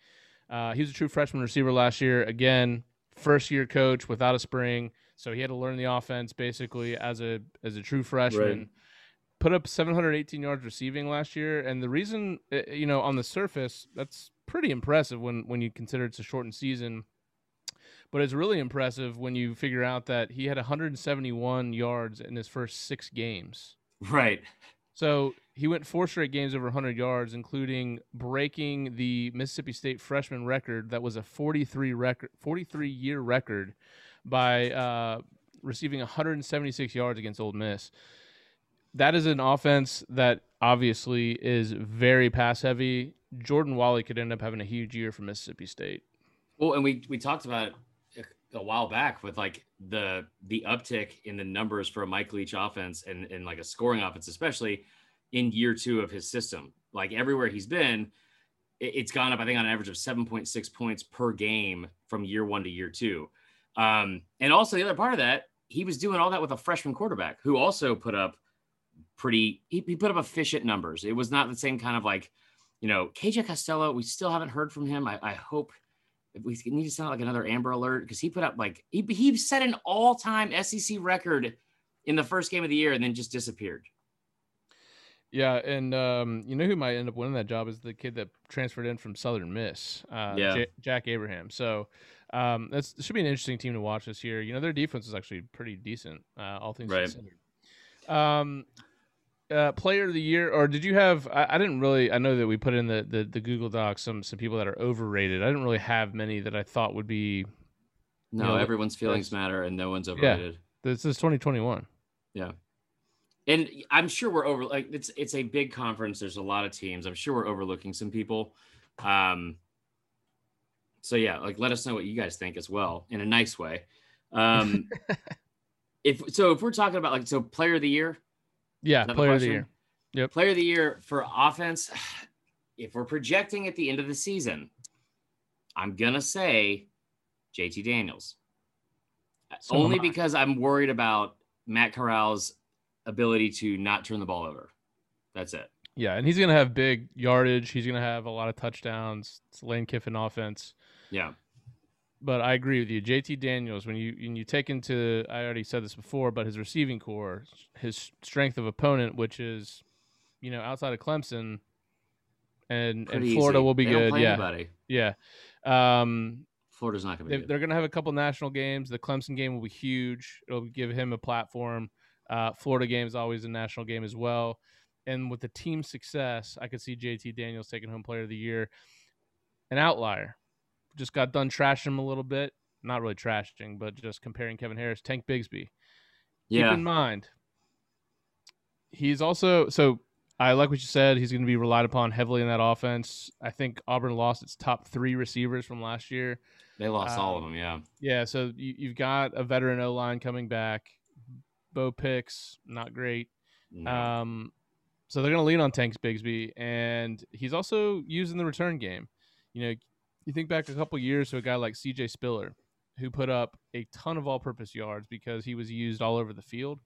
uh, he was a true freshman receiver last year. Again, first year coach without a spring, so he had to learn the offense basically as a as a true freshman. Right. Put up 718 yards receiving last year, and the reason, eh, eh, you know, on the surface, that's pretty impressive when when you consider it's a shortened season. But it's really impressive when you figure out that he had 171 yards in his first six games. Right. So he went four straight games over 100 yards, including breaking the Mississippi State freshman record that was a 43 record, 43 year record by uh, receiving 176 yards against Ole Miss. That is an offense that obviously is very pass heavy. Jordan Walley could end up having a huge year for Mississippi State. Well, and we we talked about it a while back with like the the uptick in the numbers for a Mike Leach offense and, and like a scoring offense, especially in year two of his system. Like everywhere he's been, it's gone up, I think, on an average of 7.6 points per game from year one to year two. Um, and also the other part of that, he was doing all that with a freshman quarterback who also put up pretty he, he put up efficient numbers. It was not the same kind of like, you know, KJ Costello, we still haven't heard from him. I, I hope we need to sound like another Amber Alert because he put up like he he set an all time SEC record in the first game of the year and then just disappeared. Yeah, and um, you know who might end up winning that job is the kid that transferred in from Southern Miss, uh, yeah. J- Jack Abraham. So um, that's should be an interesting team to watch this year. You know their defense is actually pretty decent, uh, all things right. considered. Um, uh, player of the year, or did you have? I, I, didn't really. I know that we put in the, the the Google Docs some some people that are overrated. I didn't really have many that I thought would be. No, you know, everyone's feelings matter, and no one's overrated. Yeah, this is 2021. Yeah, and I'm sure we're over. Like it's it's a big conference. There's a lot of teams. I'm sure we're overlooking some people. Um. So yeah, like let us know what you guys think as well in a nice way. Um. [LAUGHS] if so, if we're talking about like so, player of the year yeah, player of the year. Yep. Player of the year for offense. [SIGHS] If we're projecting at the end of the season, I'm gonna say JT Daniels. So Only because I'm worried about Matt Corral's ability to not turn the ball over. That's it. Yeah, and he's gonna have big yardage. He's gonna have a lot of touchdowns. It's Lane Kiffin offense. Yeah but I agree with you. JT Daniels, when you when you take into I already said this before, but his receiving core, his strength of opponent, which is, you know, outside of Clemson and Pretty and Florida easy. will be they good. yeah. Anybody. Yeah. Um, Florida's not going to be. They, are going to have a couple national games. The Clemson game will be huge. It'll give him a platform. Uh, Florida game is always a national game as well. And with the team success, I could see JT Daniels taking home player of the year. An outlier just got done trashing him a little bit. Not really trashing, but just comparing Kevin Harris, Tank Bigsby. Yeah. Keep in mind, he's also so. I like what you said. He's going to be relied upon heavily in that offense. I think Auburn lost its top three receivers from last year. They lost um, all of them, yeah. Yeah, so you, have got a veteran O line coming back. Bo Nix, not great. No. Um, so they're going to lean on Tanks Bigsby, and he's also using the return game. You know, you think back a couple years to a guy like CJ Spiller, who put up a ton of all purpose yards because he was used all over the field.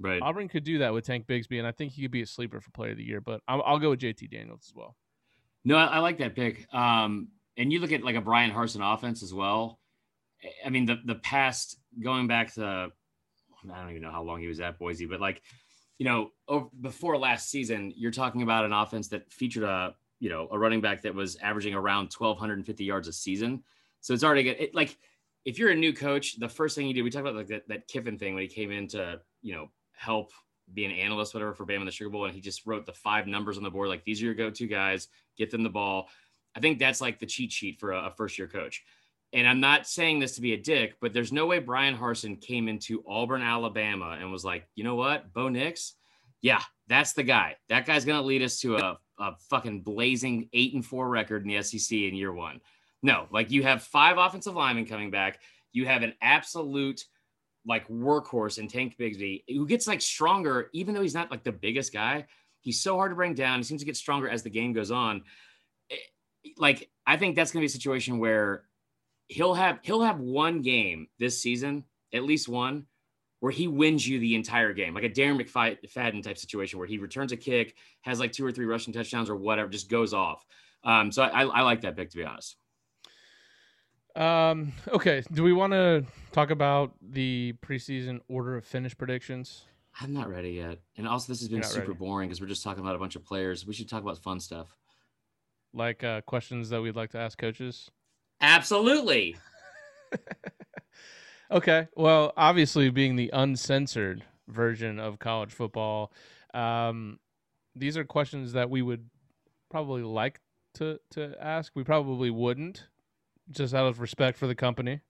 Right. Auburn could do that with Tank Bigsby, and I think he could be a sleeper for player of the year, but I'll, I'll go with JT Daniels as well. No, I, I like that pick. Um, and you look at like a Brian Harsin offense as well. I mean, the, the past going back to, I don't even know how long he was at Boise, but like you know, over, before last season, you're talking about an offense that featured a, you know, a running back that was averaging around 1,250 yards a season. So it's already good. It, like, if you're a new coach, the first thing you do, we talked about like that, that Kiffin thing when he came in to, you know, help be an analyst, whatever, for Bama in the Sugar Bowl, and he just wrote the five numbers on the board, like these are your go-to guys, get them the ball. I think that's like the cheat sheet for a, a first-year coach. And I'm not saying this to be a dick, but there's no way brian Harsin came into Auburn, Alabama, and was like, you know what, Bo Nix, yeah, that's the guy. That guy's gonna lead us to a, a fucking blazing eight and four record in the SEC in year one. No, like you have five offensive linemen coming back. You have an absolute like workhorse in Tank Bigsby, who gets like stronger, even though he's not like the biggest guy. He's so hard to bring down. He seems to get stronger as the game goes on. Eh, like I think that's gonna be a situation where he'll have he'll have one game this season, at least one, where he wins you the entire game, like a Darren McFadden type situation where he returns a kick, has like two or three rushing touchdowns or whatever, just goes off. Um, so I, I like that pick to be honest. Um, okay. Do we want to talk about the preseason order of finish predictions? I'm not ready yet. And also, this has been super ready. boring because we're just talking about a bunch of players. We should talk about fun stuff. Like uh, questions that we'd like to ask coaches? Absolutely. [LAUGHS] okay. Well, obviously, being the uncensored version of college football, um, these are questions that we would probably like to, to ask. We probably wouldn't just out of respect for the company.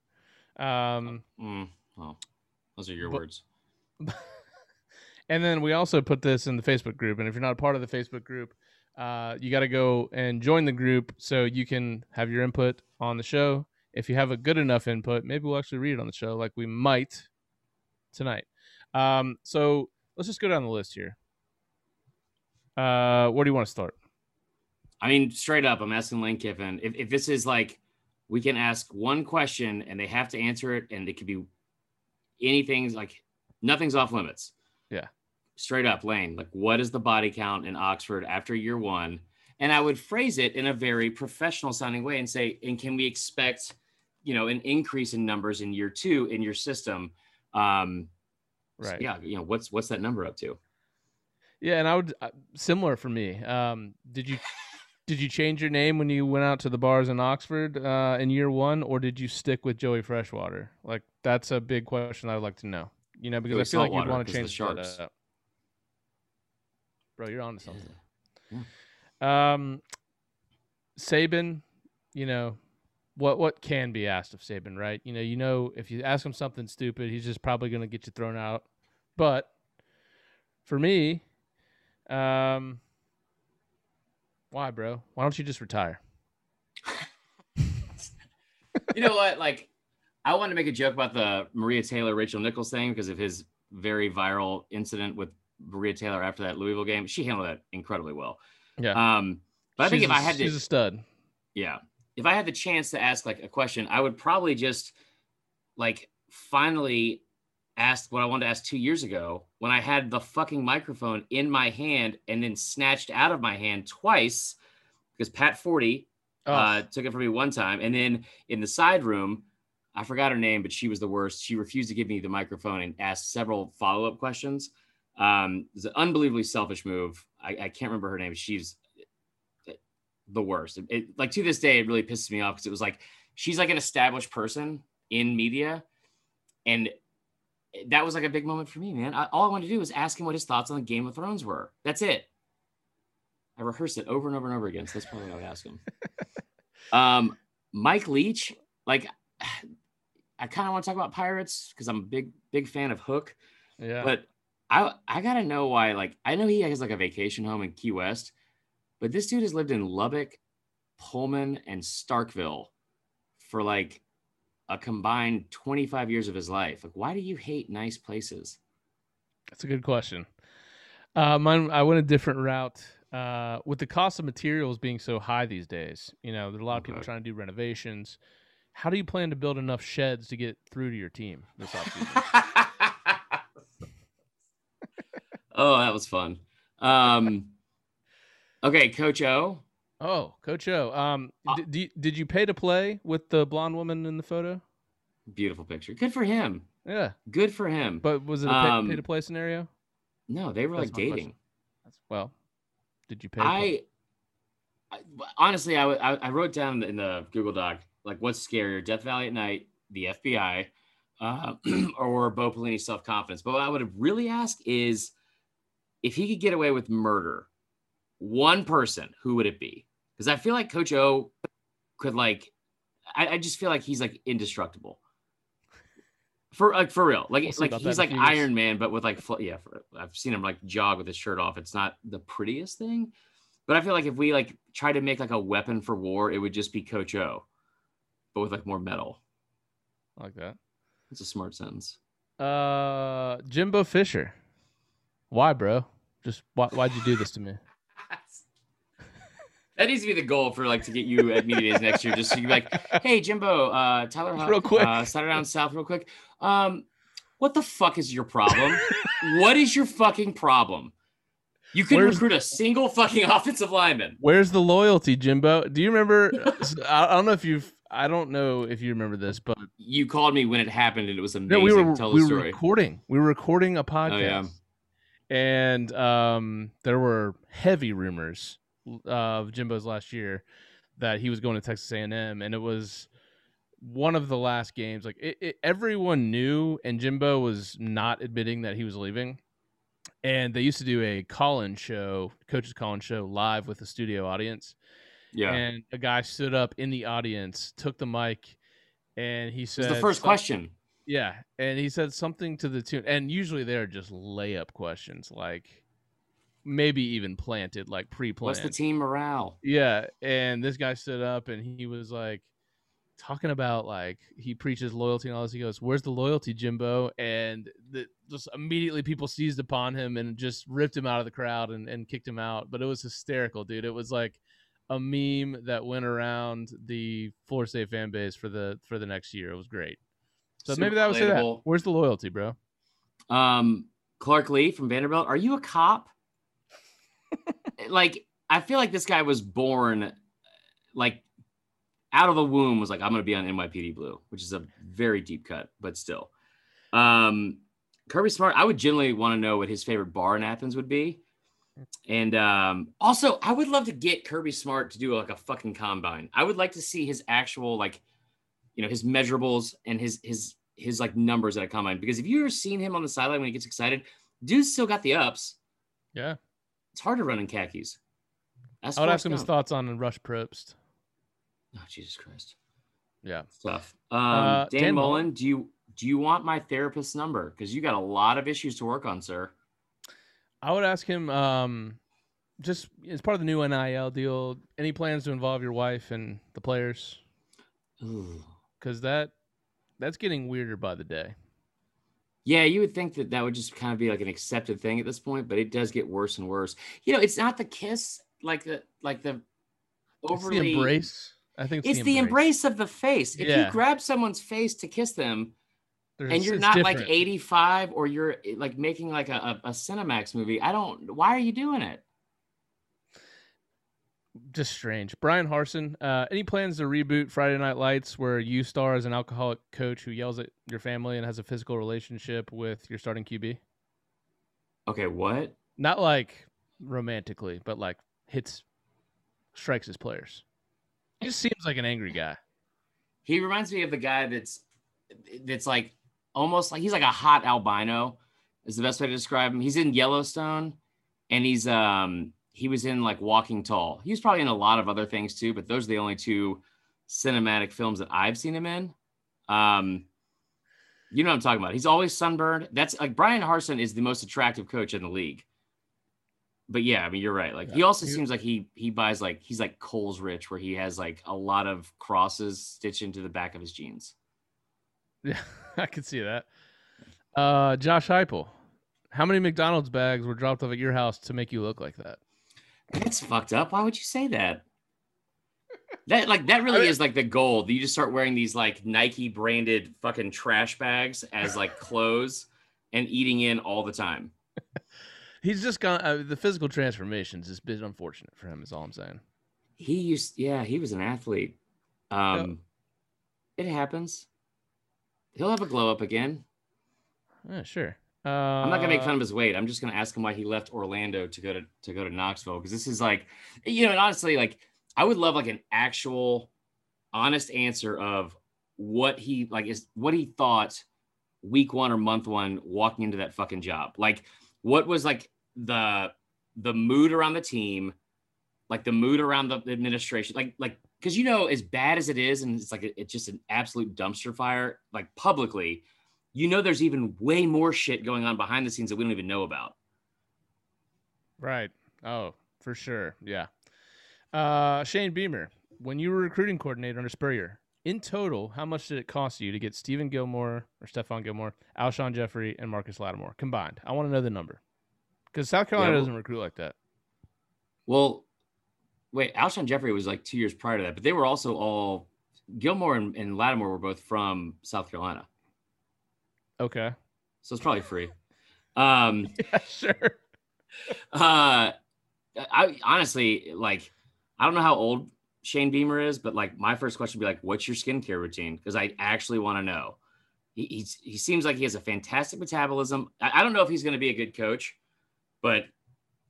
Um, mm, well, those are your but, words. [LAUGHS] and then we also put this in the Facebook group. And if you're not a part of the Facebook group, uh, you got to go and join the group so you can have your input on the show. If you have a good enough input, maybe we'll actually read it on the show, like we might tonight. Um, so let's just go down the list here. Uh, where do you want to start? I mean, straight up, I'm asking Lane Kiffin if, if this is like we can ask one question and they have to answer it and it could be anything like nothing's off limits yeah straight up lane like what is the body count in oxford after year one and i would phrase it in a very professional sounding way and say and can we expect you know an increase in numbers in year two in your system um right so yeah you know what's what's that number up to yeah and i would uh, similar for me um did you did you change your name when you went out to the bars in Oxford uh, in year one, or did you stick with Joey Freshwater? Like that's a big question I'd like to know. You know, because Joey I feel like you'd want to change the sharks. Up. Bro, you're on to something. Yeah. Yeah. Um, Saban, you know, what what can be asked of Saban, right? You know, you know, if you ask him something stupid, he's just probably going to get you thrown out. But for me, um, why, bro? Why don't you just retire? you know what? Like, I wanted to make a joke about the Maria Taylor, Rachel Nichols thing because of his very viral incident with Maria Taylor after that Louisville game. She handled that incredibly well. Yeah. Um, but I think if a, I had to, she's a stud. Yeah. If I had the chance to ask like a question, I would probably just like finally ask what I wanted to ask two years ago when I had the fucking microphone in my hand and then snatched out of my hand twice because Pat Forde oh. uh, took it from me one time. And then in the side room, I forgot her name, but she was the worst. She refused to give me the microphone and asked several follow up questions. Um, it was an unbelievably selfish move. I, I can't remember her name. She's the worst. It, it, like to this day, it really pisses me off because it was like she's like an established person in media, and that was like a big moment for me, man. I, all I wanted to do was ask him what his thoughts on the Game of Thrones were. That's it. I rehearsed it over and over and over again. So that's probably what I would ask him. [LAUGHS] um, Mike Leach, like, [SIGHS] I kind of want to talk about pirates because I'm a big, big fan of Hook. Yeah. But I, I gotta know why. Like, I know he has like a vacation home in Key West, but this dude has lived in Lubbock, Pullman, and Starkville for like a combined 25 years of his life. Like, why do you hate nice places? That's a good question. Uh, mine, I went a different route. Uh, with the cost of materials being so high these days, you know, there's a lot of people trying to do renovations. How do you plan to build enough sheds to get through to your team this offseason? [LAUGHS] oh, that was fun. Um, okay, Coach O, Oh, Coach O. Um, uh, did, did you pay to play with the blonde woman in the photo? Beautiful picture. Good for him. Yeah. Good for him. But was it a pay, um, pay to play scenario? No, they were That's like dating. That's, well, did you pay? I, I honestly, I wrote down in the Google Doc like what's scarier, Death Valley at night, the FBI, uh, [CLEARS THROAT] or Bo Pelini self confidence. But what I would really ask is if he could get away with murder, one person, who would it be? Because I feel like Coach O could like, I, I just feel like he's like indestructible. For like for real, like We'll like he's like. Iron Man, but with like fl- yeah. For, I've seen him like jog with his shirt off. It's not the prettiest thing, but I feel like if we like try to make like a weapon for war, it would just be Coach O, but with like more metal. I like that. It's a smart sentence. Uh, Jimbo Fisher. Why, bro? Just why? Why'd you do this to me? That needs to be the goal for like to get you at media days next year. Just so you be like, hey Jimbo, uh, Tyler, Huff, Real quick. uh, Saturday down south, real quick. Um, what the fuck is your problem? [LAUGHS] what is your fucking problem? You couldn't Where's- recruit a single fucking [LAUGHS] offensive lineman. Where's the loyalty, Jimbo? Do you remember? I don't know if you've. I don't know if you remember this, but You called me when it happened, and it was amazing. no, we were Tell we the were recording. We were recording a podcast, Oh, yeah. and um, there were heavy rumors of Jimbo's last year that he was going to Texas A&M, and it was one of the last games. Like it, it, everyone knew, and Jimbo was not admitting that he was leaving. And they used to do a call-in show, coaches call-in show, live with the studio audience. yeah, And a guy stood up in the audience, took the mic, and he said, the first question. yeah, and he said something to the tune, and usually they're just layup questions, like maybe even planted, like pre-planned. What's the team morale? Yeah, and this guy stood up and he was like talking about like he preaches loyalty and all this. He goes, "Where's the loyalty, Jimbo?" And the, just immediately people seized upon him and just ripped him out of the crowd and, and kicked him out. But it was hysterical, dude. It was like a meme that went around the Florida State fan base for the for the next year. It was great. So Super maybe that was that. Where's the loyalty, bro? Um, Clark Lea from Vanderbilt. Are you a cop? Like, I feel like this guy was born like out of the womb was like, I'm gonna be on NYPD Blue, which is a very deep cut, but still. Um, Kirby Smart, I would generally want to know what his favorite bar in Athens would be. And um, also, I would love to get Kirby Smart to do like a fucking combine. I would like to see his actual like, you know, his measurables and his his his like numbers at a combine. Because if you ever seen him on the sideline when he gets excited, dude's still got the ups. Yeah, It's hard to run in khakis. That's I would ask him his thoughts on Rush Propst. Oh Jesus Christ, Yeah, tough. Um, Uh, Dan, Dan Mullen, Mullen. do you do you want my therapist's number? Because you got a lot of issues to work on, sir. I would ask him. Um, just as part of the new NIL deal, any plans to involve your wife and the players? Because that that's getting weirder by the day. Yeah, you would think that that would just kind of be like an accepted thing at this point, but it does get worse and worse. You know, it's not the kiss like the like the overly the embrace. I think it's, It's the embrace of the face. If Yeah. you grab someone's face to kiss them, There's- and you're not like 85 or you're like making like a, a, a Cinemax movie, I don't. Why are you doing it? Just strange. Brian Harsin, uh, any plans to reboot Friday Night Lights where you star as an alcoholic coach who yells at your family and has a physical relationship with your starting QB? Okay, what? Not like romantically, but like hits, strikes his players. He just seems like an angry guy. He reminds me of the guy that's that's like almost like he's like a hot albino is the best way to describe him. He's in Yellowstone and he's um he was in like Walking Tall. He was probably in a lot of other things too, but those are the only two cinematic films that I've seen him in. Um you know what I'm talking about. He's always sunburned. That's like Brian Harsin is the most attractive coach in the league. But yeah, I mean you're right. Like he also he- seems like he he buys like he's like Cole's rich where he has like a lot of crosses stitched into the back of his jeans. Yeah, [LAUGHS] I could see that. Uh, Josh Heupel, how many McDonald's bags were dropped off at your house to make you look like that? That's fucked up. Why would you say that? [LAUGHS] That like that really I mean- is like the goal. You just start wearing these like Nike branded fucking trash bags as like [LAUGHS] clothes and eating in all the time. [LAUGHS] He's just gone. Uh, the physical transformations has been unfortunate for him. Is all I'm saying. He used yeah, he was an athlete. Um it happens. He'll have a glow up again. Yeah, sure. Uh, I'm not gonna make fun of his weight. I'm just gonna ask him why he left Orlando to go to to go to Knoxville because this is like, you know, and honestly, like I would love like an actual, honest answer of what he like is what he thought week one or month one walking into that fucking job. Like, what was like the the mood around the team, like the mood around the administration, like like because you know as bad as it is, and it's like it's just an absolute dumpster fire, like publicly you know there's even way more shit going on behind the scenes that we don't even know about. Right. Oh, for sure. Yeah. Uh, Shane Beamer, when you were recruiting coordinator under Spurrier, in total, how much did it cost you to get Stephen Gilmore or Stephon Gilmore, Alshon Jeffery, and Marcus Lattimore combined? I want to know the number because South Carolina yeah, well, doesn't recruit like that. Well, wait, Alshon Jeffery was like two years prior to that, but they were also all Gilmore and, and Lattimore were both from South Carolina. Okay. So it's probably free. Um, [LAUGHS] yeah, sure. uh, I honestly like, I don't know how old Shane Beamer is, but like my first question would be like, what's your skincare routine? Because I actually want to know. He, he's, he seems like he has a fantastic metabolism. I, I don't know if he's going to be a good coach, but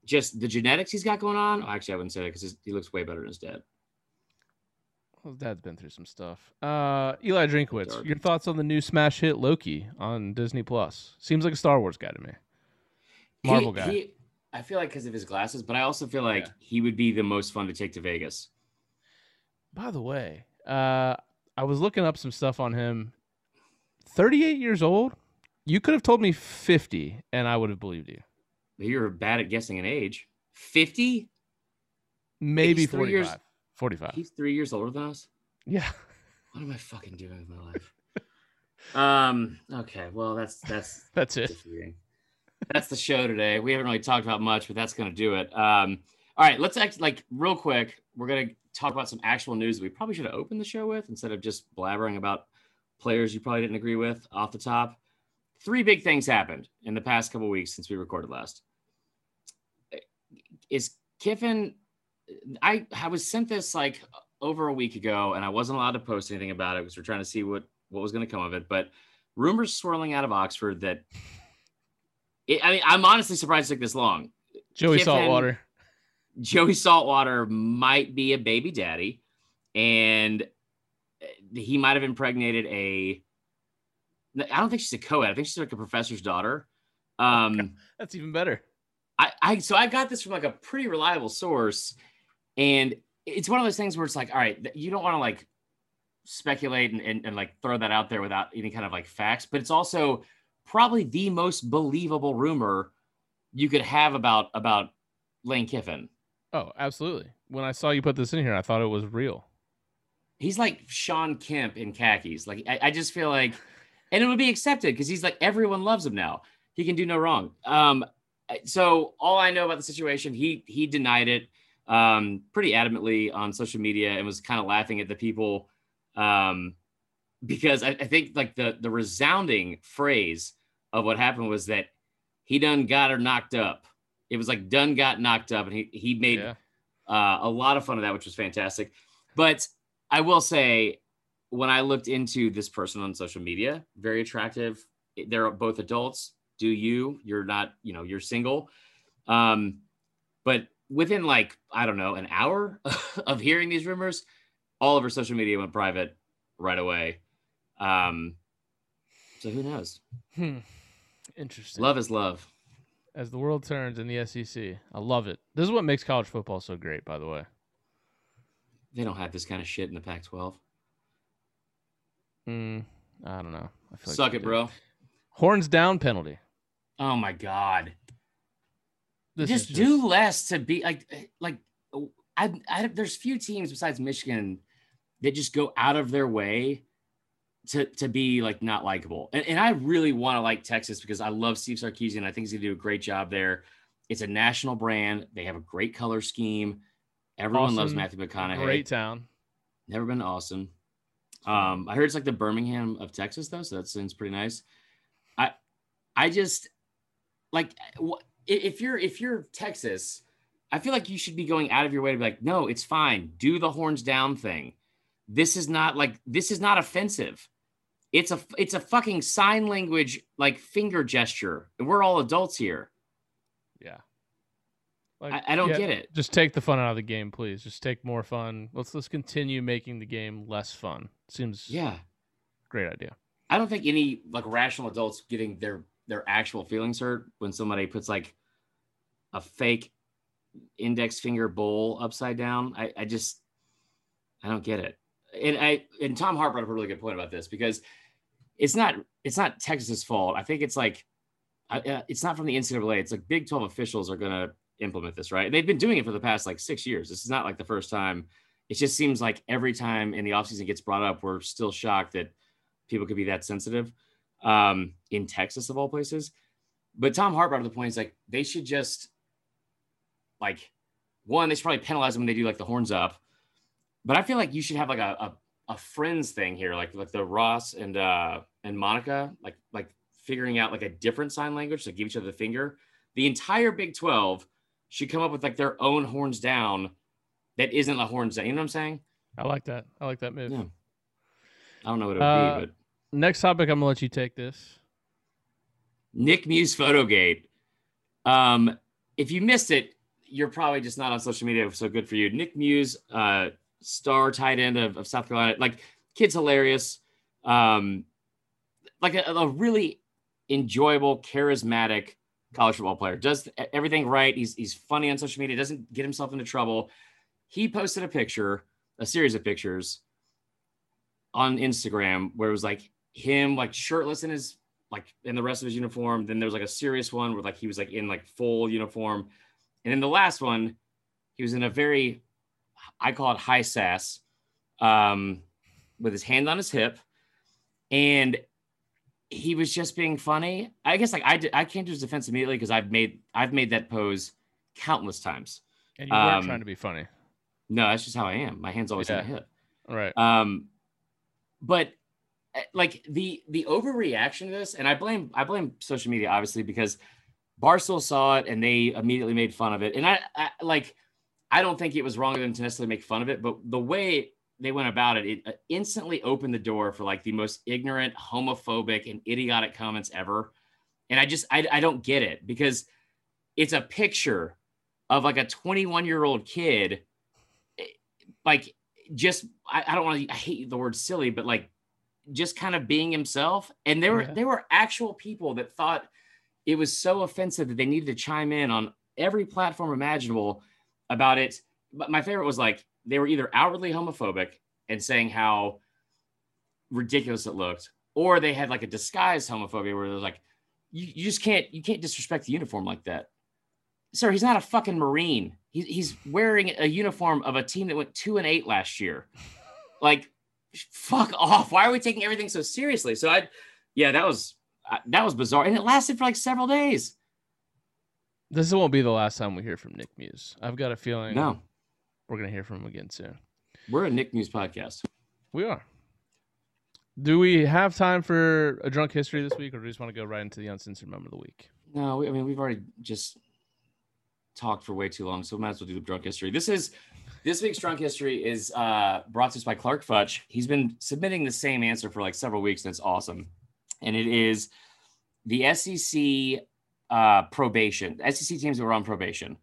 just the genetics he's got going on. Actually, I wouldn't say that because he looks way better than his dad. Well, Dad's been through some stuff. Uh, Eli Drinkwitz, Dark. your thoughts on the new smash hit Loki on Disney Plus? Seems like a Star Wars guy to me. Marvel he, guy. He, I feel like because of his glasses, but I also feel like yeah. he would be the most fun to take to Vegas. By the way, uh, I was looking up some stuff on him. 38 years old. You could have told me 50, and I would have believed you. You're bad at guessing an age. 50? Maybe 45. Years, 45. He's three years older than us. Yeah. [LAUGHS] What am I fucking doing with my life? um. Okay. Well, that's that's [LAUGHS] that's it. That's the show today. We haven't really talked about much, but that's gonna do it. Um. All right. Let's act like real quick. We're gonna talk about some actual news we probably should have opened the show with instead of just blabbering about players you probably didn't agree with off the top. Three big things happened in the past couple weeks since we recorded last. Is Kiffin I I was sent this like over a week ago, and I wasn't allowed to post anything about it because we're trying to see what what was going to come of it. But rumors swirling out of Oxford that [LAUGHS] it, I mean, I'm honestly surprised it took this long. Joey Kiffin, Saltwater. [LAUGHS] Joey Saltwater might be a baby daddy, and he might have impregnated a. I don't think she's a co-ed. I think she's like a professor's daughter. Um, [LAUGHS] That's even better. I, I so I got this from like a pretty reliable source, and it's one of those things where it's like, all right, you don't want to like speculate and, and, and like throw that out there without any kind of like facts, but it's also probably the most believable rumor you could have about about Lane Kiffin. Oh, absolutely. When I saw you put this in here, I thought it was real. He's like Shawn Kemp in khakis. Like I, I just feel like, and it would be accepted because he's like everyone loves him now. He can do no wrong. Um, so all I know about the situation, he he denied it um, pretty adamantly on social media and was kind of laughing at the people um, because I, I, think like the the resounding phrase of what happened was that he done got her knocked up. It was like done got knocked up, and he he made yeah. uh, a lot of fun of that, which was fantastic. But I will say, when I looked into this person on social media, very attractive. They're both adults. Do you? You're not. You know, you're single. Um, but within like I don't know an hour [LAUGHS] of hearing these rumors, all of her social media went private right away. Um, so who knows? Hmm. Interesting. Love is love. As the world turns in the SEC, I love it. This is what makes college football so great, by the way. They don't have this kind of shit in the Pac-12. Hmm. I don't know. I feel Suck like it, bro. Horns down penalty. Oh my god. This just, just do less to be like like I, I there's few teams besides Michigan that just go out of their way to to be like not likable. And, and I really want to like Texas because I love Steve Sarkisian. I think he's gonna do a great job there. It's a national brand. They have a great color scheme. Everyone Austin, loves Matthew McConaughey. Great town. Never been to Austin. Um, I heard it's like the Birmingham of Texas though, so that sounds pretty nice. I I just like if you're if you're Texas, I feel like you should be going out of your way to be like, no, it's fine. Do the horns down thing. This is not like this is not offensive. It's a it's a fucking sign language like finger gesture, and we're all adults here. Yeah. Like, I, I, don't yeah, get it. Just take the fun out of the game, please. Just take more fun. Let's let's continue making the game less fun. Seems yeah, great idea. I don't think any like rational adults getting their their actual feelings hurt when somebody puts like a fake index finger bowl upside down. I, I just I don't get it. And I and Tom Hart brought up a really good point about this because it's not it's not Texas's fault. I think it's like uh, it's not from the NCAA. It's like Big 12 officials are going to implement this, right? They've been doing it for the past like six years. This is not like the first time. It just seems like every time in the offseason gets brought up, we're still shocked that people could be that sensitive um, in Texas, of all places. But Tom Hart brought up the point is like they should just like one, they should probably penalize them when they do like the horns up. But I feel like you should have like a, a, a friends thing here, like like the Ross and uh and Monica, like like figuring out like a different sign language to give each other the finger. The entire Big 12 should come up with like their own horns down that isn't the horns down. You know what I'm saying? I like that. I like that move. Yeah. I don't know what it would uh, be, but next topic, I'm gonna let you take this. Nick Muse Photogate. Um, if you missed it, you're probably just not on social media, so good for you. Nick Muse, uh, star tight end of, of South Carolina, like kid's hilarious. Um, like a, a really enjoyable, charismatic college football player. Does everything right. He's he's funny on social media. Doesn't get himself into trouble. He posted a picture, a series of pictures on Instagram where it was like him like shirtless in his like in the rest of his uniform. Then there was like a serious one where like he was like in like full uniform. And then the last one, he was in a very I call it high sass, um, with his hand on his hip. And he was just being funny. I guess like I did, I came to his defense immediately because I've made I've made that pose countless times. And you weren't um, trying to be funny. No, that's just how I am. My hand's always yeah. on my hip. Right. Um, but like the the overreaction to this, and I blame I blame social media obviously because Barstool saw it and they immediately made fun of it. And I, I like I don't think it was wrong of them to necessarily make fun of it, but the way they went about it, it uh, instantly opened the door for like the most ignorant, homophobic, and idiotic comments ever. And I just, I, I don't get it because it's a picture of like a 21 year old kid, eh, like just, I, I don't want to, I hate the word silly, but like just kind of being himself. And there were, there were actual people that thought it was so offensive that they needed to chime in on every platform imaginable about it. But my favorite was like, they were either outwardly homophobic and saying how ridiculous it looked, or they had like a disguised homophobia where they're like, you, you just can't you can't disrespect the uniform like that. Sir, he's not a fucking Marine. He's he's wearing a uniform of a team that went two and eight last year. Like, fuck off. Why are we taking everything so seriously? So I, yeah, that was uh, that was bizarre, and it lasted for like several days. This won't be the last time we hear from Nick Muse. I've got a feeling. No, we're gonna hear from him again soon. We're a Nick Muse podcast. We are. Do we have time for a drunk history this week, or do we just want to go right into the uncensored moment of the week? No, I mean we've already just talked for way too long, so we might as well do the drunk history. This is this week's drunk history is uh, brought to us by Clark Futch. He's been submitting the same answer for like several weeks, and it's awesome. And it is the SEC uh, probation. SEC teams that were on probation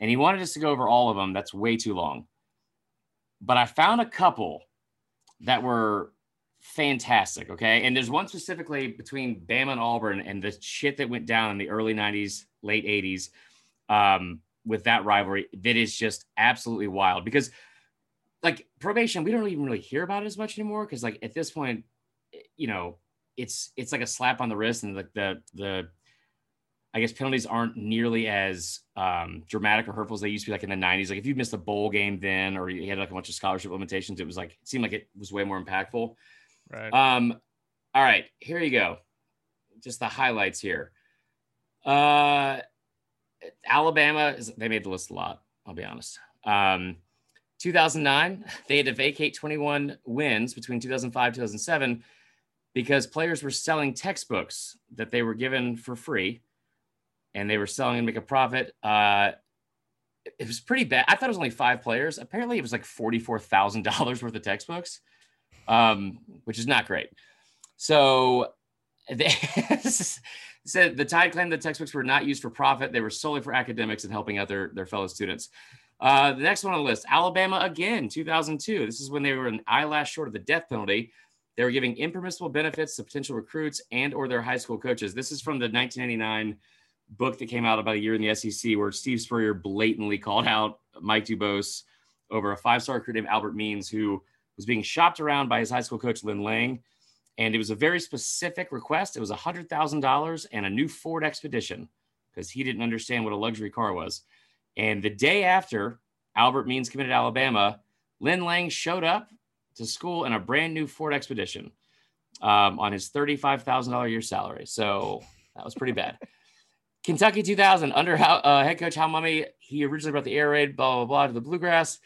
and he wanted us to go over all of them. That's way too long. But I found a couple that were fantastic. Okay. And there's one specifically between Bama and Auburn and the shit that went down in the early 90s, late 80s um, with that rivalry that is just absolutely wild because, like, probation, we don't even really hear about it as much anymore because, like, at this point, you know, it's it's like a slap on the wrist and like the the I guess penalties aren't nearly as um, dramatic or hurtful as they used to be like in the 90s. Like if you missed a bowl game then, or you had like a bunch of scholarship limitations, it was like, it seemed like it was way more impactful. Right. Um, all right, here you go. Just the highlights here. Uh, Alabama, is, they made the list a lot, I'll be honest. Um, 2009, they had to vacate 21 wins between 2005 2007 because players were selling textbooks that they were given for free and they were selling to make a profit. Uh, it was pretty bad. I thought it was only five players. Apparently, it was like forty-four thousand dollars [LAUGHS] worth of textbooks, um, which is not great. So [LAUGHS] they said the Tide claimed the textbooks were not used for profit; they were solely for academics and helping out their their fellow students. Uh, the next one on the list, Alabama again, 2002. This is when they were an eyelash short of the death penalty. They were giving impermissible benefits to potential recruits and or their high school coaches. This is from the 1999 book that came out about a year in the SEC, where Steve Spurrier blatantly called out Mike Dubose over a five-star recruit named Albert Means, who was being shopped around by his high school coach Lynn Lang. And it was a very specific request. It was $100,000 and a new Ford Expedition because he didn't understand what a luxury car was. And the day after Albert Means committed Alabama, Lynn Lang showed up to school in a brand new Ford Expedition um, on his $35,000 year salary. So that was pretty bad. [LAUGHS] Kentucky 2000 under uh, head coach Hal Mumme. He originally brought the air raid, blah, blah, blah, to the bluegrass.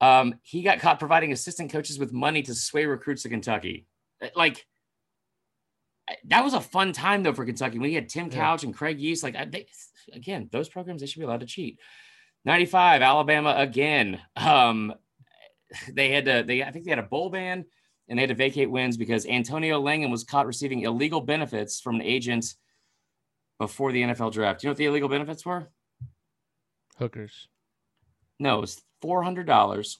Um, he got caught providing assistant coaches with money to sway recruits to Kentucky. Like, that was a fun time though for Kentucky when he had Tim Couch yeah. and Craig Yeast. Like, they, again, those programs they should be allowed to cheat. 95, Alabama again. Um, they had to, they I think they had a bowl ban and they had to vacate wins because Antonio Langham was caught receiving illegal benefits from an agent before the NFL draft. Do you know what the illegal benefits were? Hookers. No, it was four hundred dollars,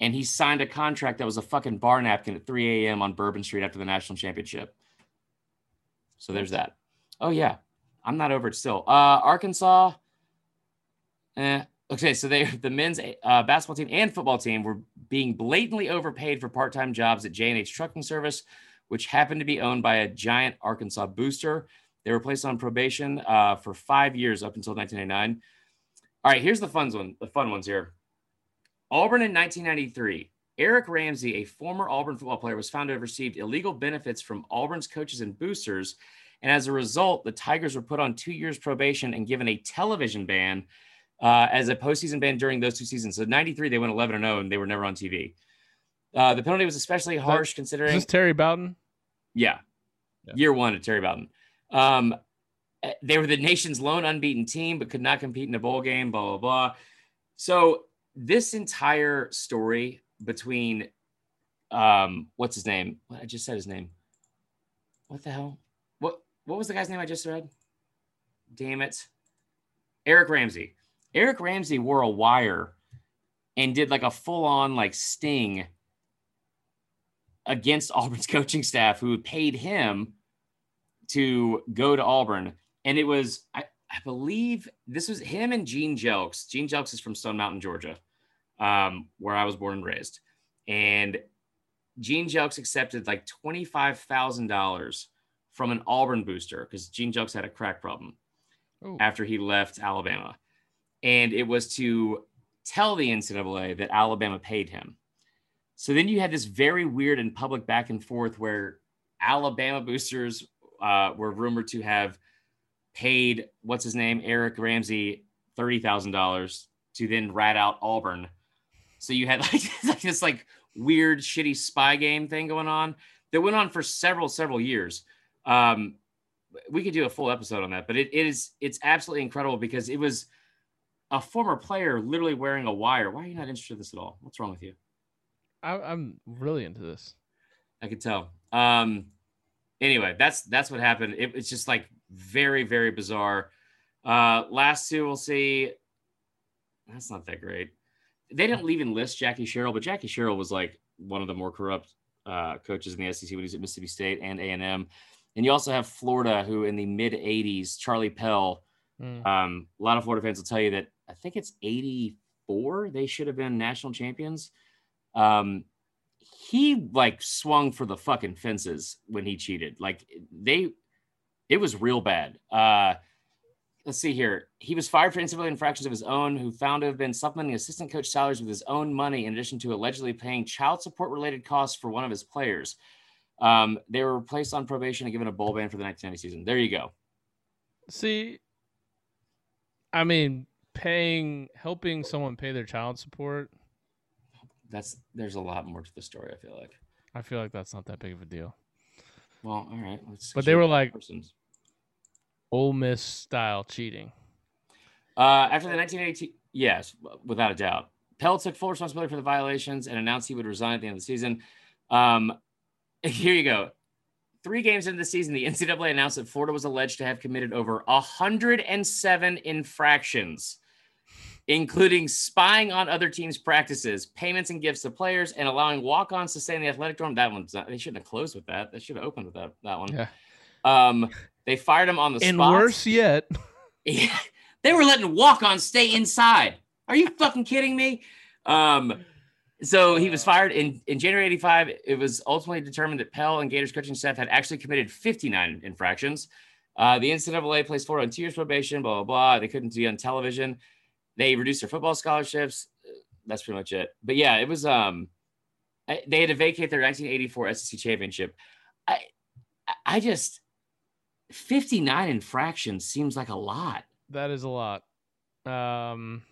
and he signed a contract that was a fucking bar napkin at 3 a.m. on Bourbon Street after the national championship. So there's that. Oh yeah, I'm not over it still. Uh, Arkansas. Eh. Okay, so they the men's uh, basketball team and football team were being blatantly overpaid for part-time jobs at J&H Trucking Service, which happened to be owned by a giant Arkansas booster. They were placed on probation uh, for five years up until 1999. All right, here's the fun one. The fun ones here. Auburn in 1993. Eric Ramsey, a former Auburn football player, was found to have received illegal benefits from Auburn's coaches and boosters and as a result, the Tigers were put on two years probation and given a television ban uh, as a postseason ban during those two seasons. So 93, they went 11 and 0 and they were never on TV. Uh, the penalty was especially harsh considering. Is this Terry Bowden? Yeah. yeah. Year one of Terry Bowden. Um, eh, they were the nation's lone unbeaten team, but could not compete in a bowl game, blah, blah, blah. So this entire story between, um, what's his name? What I just said his name. What the hell? what what was the guy's name I just read? Damn it. Eric Ramsey. Eric Ramsey wore a wire and did like a full on like sting against [LAUGHS] Auburn's coaching staff who paid him to go to Auburn. And it was, I, I believe this was him and Gene Jelks. Gene Jelks is from Stone Mountain, Georgia, um, where I was born and raised. And Gene Jelks accepted like $25,000 from an Auburn booster because Gene Jelks had a crack problem Ooh. after he left Alabama. And it was to tell the NCAA that Alabama paid him. So then you had this very weird and public back and forth where Alabama boosters uh, were rumored to have paid what's his name, Eric Ramsey, thirty thousand dollars to then rat out Auburn. So you had [LAUGHS] like this like weird, shitty spy game thing going on that went on for several, several years. Um, we could do a full episode on that, but it, it is it's absolutely incredible because it was a former player literally wearing a wire. Why are you not interested in this at all? What's wrong with you? I, am really into this. I could tell. Um, anyway, that's that's what happened. It, it's just like very very bizarre. Uh, last two we'll see. That's not that great. They didn't even list Jackie Sherrill, but Jackie Sherrill was like one of the more corrupt uh, coaches in the SEC when he was at Mississippi State and A and M. And you also have Florida, who in the mid 80s, Charlie Pell. Mm. Um, a lot of Florida fans will tell you that I think it's 84, they should have been national champions. Um, he like swung for the fucking fences when he cheated. Like they, it was real bad. Uh, let's see here. He was fired for incivility infractions of his own, who found to have been supplementing assistant coach salaries with his own money, in addition to allegedly paying child support related costs for one of his players. Um, they were placed on probation and given a bowl ban for the 1990 season. There you go. See, I mean, paying, helping someone pay their child support. That's there's a lot more to the story. I feel like. I feel like that's not that big of a deal. Well, all right. Let's but they were like persons. Ole Miss style cheating. Uh, after the 1980, yes, without a doubt. Pell took full responsibility for the violations and announced he would resign at the end of the season. Um, [LAUGHS] here you go. three games into the season, the NCAA announced that Florida was alleged to have committed over 107 infractions, including spying on other teams' practices, payments and gifts to players, and allowing walk-ons to stay in the athletic dorm. That one's not, they shouldn't have closed with that. They should have opened with that that one. Yeah. Um, they fired him on the And spot. worse yet, [LAUGHS] Yeah, they were letting walk on stay inside. Are you fucking kidding me? Um, so he was fired in, in January 85. It was ultimately determined that Pell and Gators coaching staff had actually committed 59 infractions. Uh, the NCAA placed Florida on two years probation, blah, blah, blah. They couldn't be on television. They reduced their football scholarships. That's pretty much it. But yeah, it was, um, I- they had to vacate their 1984 SEC championship. I, I just, 59 infractions seems like a lot. that is a lot. Um,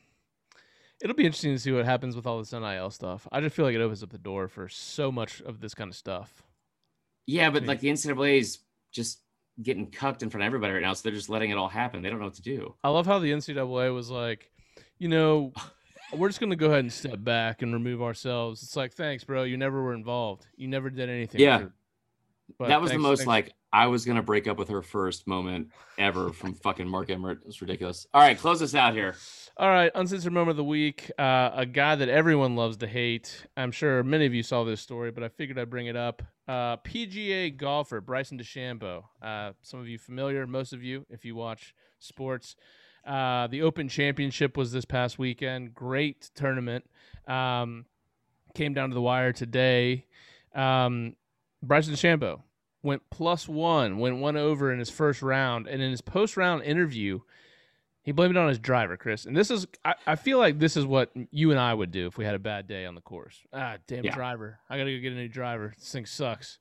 it'll be interesting to see what happens with all this NIL stuff. I just feel like it opens up the door for so much of this kind of stuff. Yeah, but mean- like the NCAA is just getting cucked in front of everybody right now, so they're just letting it all happen. They don't know what to do. I love how the NCAA was like, you know, we're just gonna go ahead and step back and remove ourselves. It's like, thanks, bro. You never were involved. You never did anything. Yeah. that was the most thanks- like I was gonna break up with her first moment ever from fucking Mark Emmert. It's ridiculous. All right, close us out here. All right, uncensored moment of the week. Uh, a guy that everyone loves to hate. I'm sure many of you saw this story, but I figured I'd bring it up. Uh, PGA golfer Bryson DeChambeau. Uh, some of you familiar, most of you, if you watch sports. Uh, the Open Championship was this past weekend. Great tournament. Um, came down to the wire today. Um, Bryson DeChambeau went plus one, went one over in his first round, and in his post round interview, he blamed it on his driver, Chris. And this is, I, I feel like this is what you and I would do if we had a bad day on the course. Ah, damn Yeah. driver. I got to go get a new driver. This thing sucks.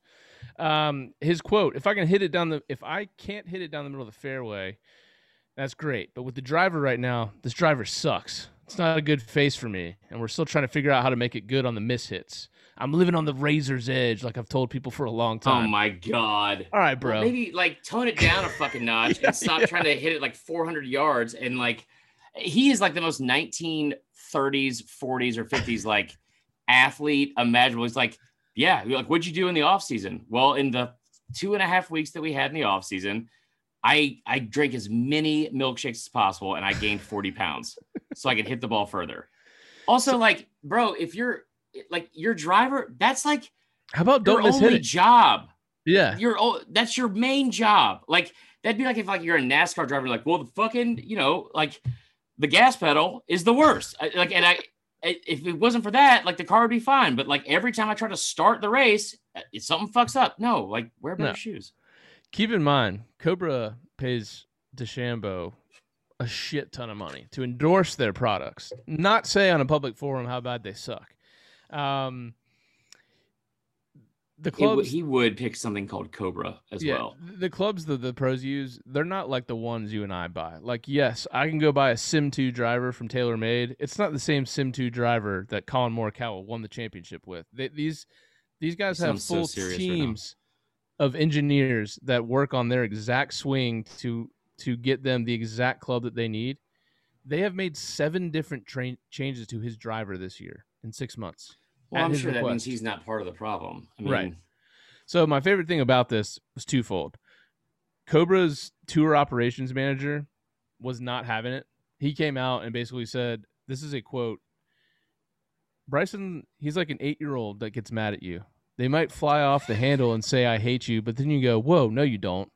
Um, his quote, if I can hit it down the, if I can't hit it down the middle of the fairway, that's great. But with the driver right now, this driver sucks. It's not a good face for me. And we're still trying to figure out how to make it good on the miss hits. I'm living on the razor's edge, like I've told people for a long oh time. Oh my god. All right, bro. Well, maybe like tone it down a fucking notch Yeah, and stop [LAUGHS] yeah. trying to hit it like 400 yards and like he is like the most 1930s 40s or 50s like athlete imaginable he's like yeah like what'd you do in the off season well in the two and a half weeks that we had in the off season i i drank as many milkshakes as possible and i gained 40 pounds so i could hit the ball further also like bro if you're like your driver that's like How about your don't miss hit only it? job Yeah. your oh, that's your main job. Like that'd be like if like you're a NASCAR driver, like, well, the fucking, you know, like the gas pedal is the worst. I, like, and I, if it wasn't for that, like the car would be fine. But like every time I try to start the race, uh, it, something fucks up. No, like wear better No. shoes. Keep in mind, Cobra pays DeChambeau a shit ton of money to endorse their products, not say on a public forum how bad they suck. Um, the clubs, he would pick something called Cobra as yeah, well. the clubs that the pros use, they're not like the ones you and I buy. Like, yes, I can go buy a Sim 2 driver from TaylorMade. It's not the same Sim 2 driver that Collin Morikawa won the championship with. They, these these guys have sound so full right teams of engineers that work on their exact swing to to get them the exact club that they need. They have made seven different train changes to his driver this year in six months. Well, I'm sure that means he's not part of the problem. I mean, Right. So my favorite thing about this was twofold. Cobra's tour operations manager was not having it. He came out and basically said, "This is a quote. Bryson, he's like an eight-year-old that gets mad at you. They might fly off the handle and say I hate you, but then you go, "Whoa, no, you don't."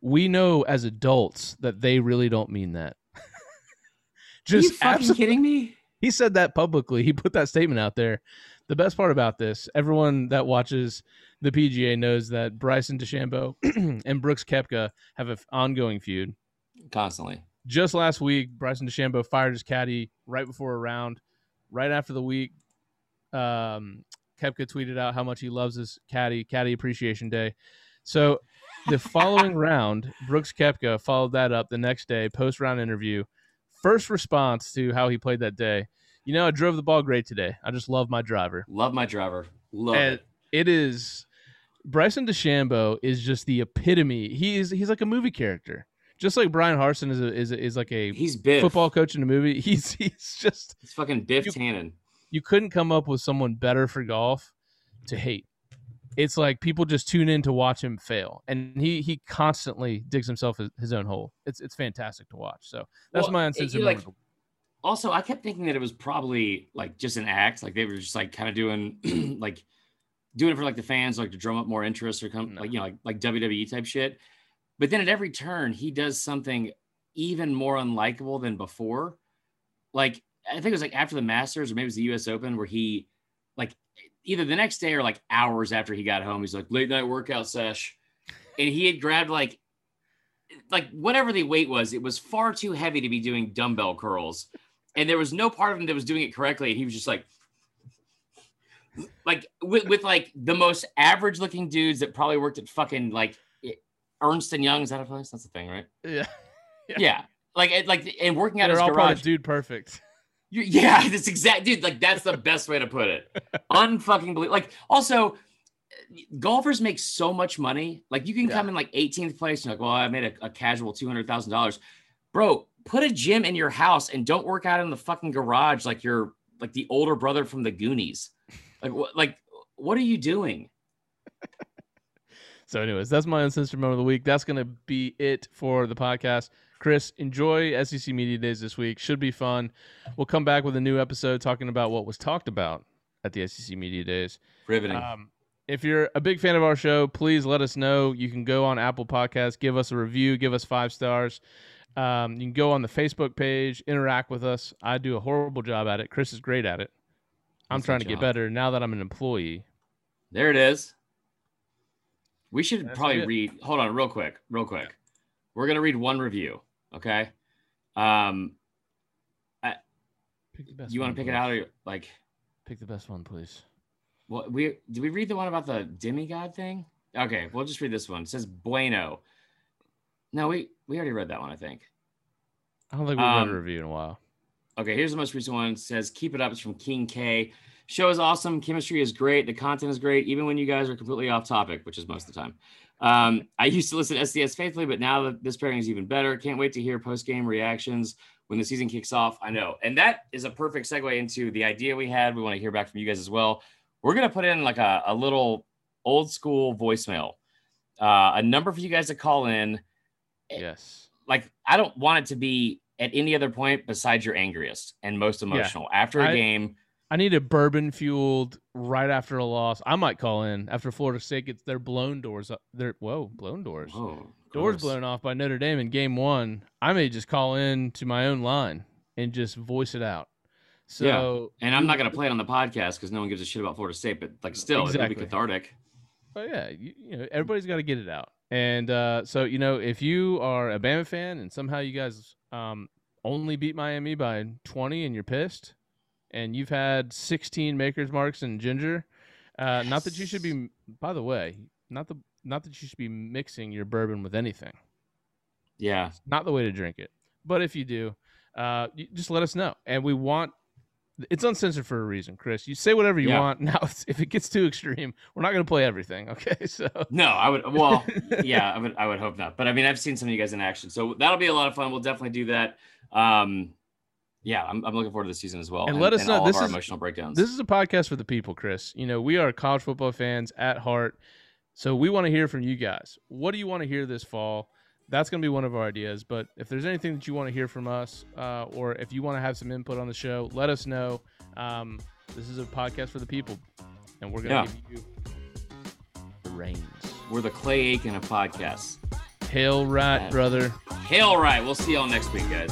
We know as adults that they really don't mean that. Just [LAUGHS] Are you fucking kidding me? He said that publicly. He put that statement out there. The best part about this, everyone that watches the PGA knows that Bryson DeChambeau [CLEARS THROAT] and Brooks Koepka have an ongoing feud. Constantly. Just last week, Bryson DeChambeau fired his caddy right before a round. Right after the week, um, Koepka tweeted out how much he loves his caddy, Caddy Appreciation Day. So the following [LAUGHS] round, Brooks Koepka followed that up the next day, post round interview. First response to how he played that day. You know, I drove the ball great today. I just love my driver. Love my driver. Love And it. it is Bryson DeChambeau is just the epitome. He is he's like a movie character. Just like Brian Harsin is a, is a, is like a He's Biff. football coach in a movie. [LAUGHS] He's he's just He's fucking Biff You- Tannen. you couldn't come up with someone better for golf to hate. It's like people just tune in to watch him fail, and he he constantly digs himself his, his own hole. It's it's fantastic to watch. So that's Well, my it- uncensored like. Also, I kept thinking that it was probably like just an act, like they were just like kind of doing [CLEARS THROAT] like doing it for like the fans, like to drum up more interest or come No. like you know like like WWE type shit. But then at every turn, he does something even more unlikable than before. Like I think it was like after the Masters or maybe it was the U.S. Open where he either the next day or like hours after he got home, he's like late night workout sesh, and he had grabbed like like whatever the weight was, it was far too heavy to be doing dumbbell curls. And there was no part of him that was doing it correctly. And he was just like, like with, with like the most average looking dudes that probably worked at fucking like Ernst and Young. Is that a place? That's the thing, right? Yeah, [LAUGHS] Yeah. Like, it- like, and working out they're his all garage. Dude Perfect. You- Yeah, [LAUGHS] that's exact, dude. Like that's the best way to put it. [LAUGHS] Unfucking believe. Like also, golfers make so much money. Like you can Yeah. come in like 18th place. And you're like, well, I made a, a casual two hundred thousand dollars, bro. Put a gym in your house and don't work out in the fucking garage like you're like the older brother from the Goonies. Like what? Like what are you doing? [LAUGHS] So, anyways, that's my uncensored moment of the week. That's gonna be it for the podcast. Chris, enjoy SEC Media Days this week. Should be fun. We'll come back with a new episode talking about what was talked about at the SEC Media Days. Riveting. Um, if you're a big fan of our show, please let us know. You can go on Apple Podcasts, give us a review, give us five stars. Um, you can go on the Facebook page, interact with us. I do a horrible job at it. Chris is great at it. I'm That's trying to get better now that I'm an employee. There it is. We should That's probably it. read. Hold on, real quick, real quick. We're gonna read one review. Okay. Um, Pick the best. you want to pick it out, or like, Pick the best one, please. what we did we read the one about the demigod thing? Okay, we'll just read this one. It says Bueno. No, we we already read that one, I think. I don't think we've read Um, a review in a while. Okay, here's the most recent one. It says, Keep it up. It's from King K. Show is awesome. Chemistry is great. The content is great, even when you guys are completely off topic, which is most of the time. Um, I used to listen to SDS faithfully, but now that this pairing is even better. Can't wait to hear post game reactions when the season kicks off. I know. And that is a perfect segue into the idea we had. We want to hear back from you guys as well. We're going to put in like a, a little old school voicemail, uh, a number for you guys to call in Yes. like I don't want it to be at any other point besides your angriest and most emotional after a I- game. I need a bourbon fueled right after a loss. I might call in after Florida State gets their blown doors up. Their whoa, blown doors. Whoa, doors gross. blown off by Notre Dame in game one. I may just call in to my own line and just voice it out. So And I'm not going to play it on the podcast because no one gives a shit about Florida State, but like still, Exactly. be cathartic. But yeah, you, you know, everybody's got to get it out. And uh, so, you know, if you are a Bama fan and somehow you guys um, only beat Miami by 20 and you're pissed, and you've had 16 makers marks and ginger, uh, not that you should be. By the way, not the not that you should be mixing your bourbon with anything. Yeah. Not the way to drink it. But if you do, uh, you, just let us know. And we want. It's uncensored for a reason, Chris. You say whatever you Yeah. want. [LAUGHS] Now, if it gets too extreme, we're not going to play everything. [LAUGHS] Okay, so No, I would. Well, [LAUGHS] yeah, I would. I would hope not. But I mean, I've seen some of you guys in action, so that'll be a lot of fun. We'll definitely do that. Um, yeah, I'm, I'm looking forward to the season as well. And let us know, all this is- emotional breakdowns. This is a podcast for the people, Chris. You know, we are college football fans at heart. So we want to hear from you guys. What do you want to hear this fall? That's going to be one of our ideas. But if there's anything that you want to hear from us, uh, or if you want to have some input on the show, let us know. Um, this is a podcast for the people, and we're going Yeah. to give you the reins. We're the Clay Aiken of podcasts. Hail right, Yeah. brother. Hail right. We'll see y'all next week, guys.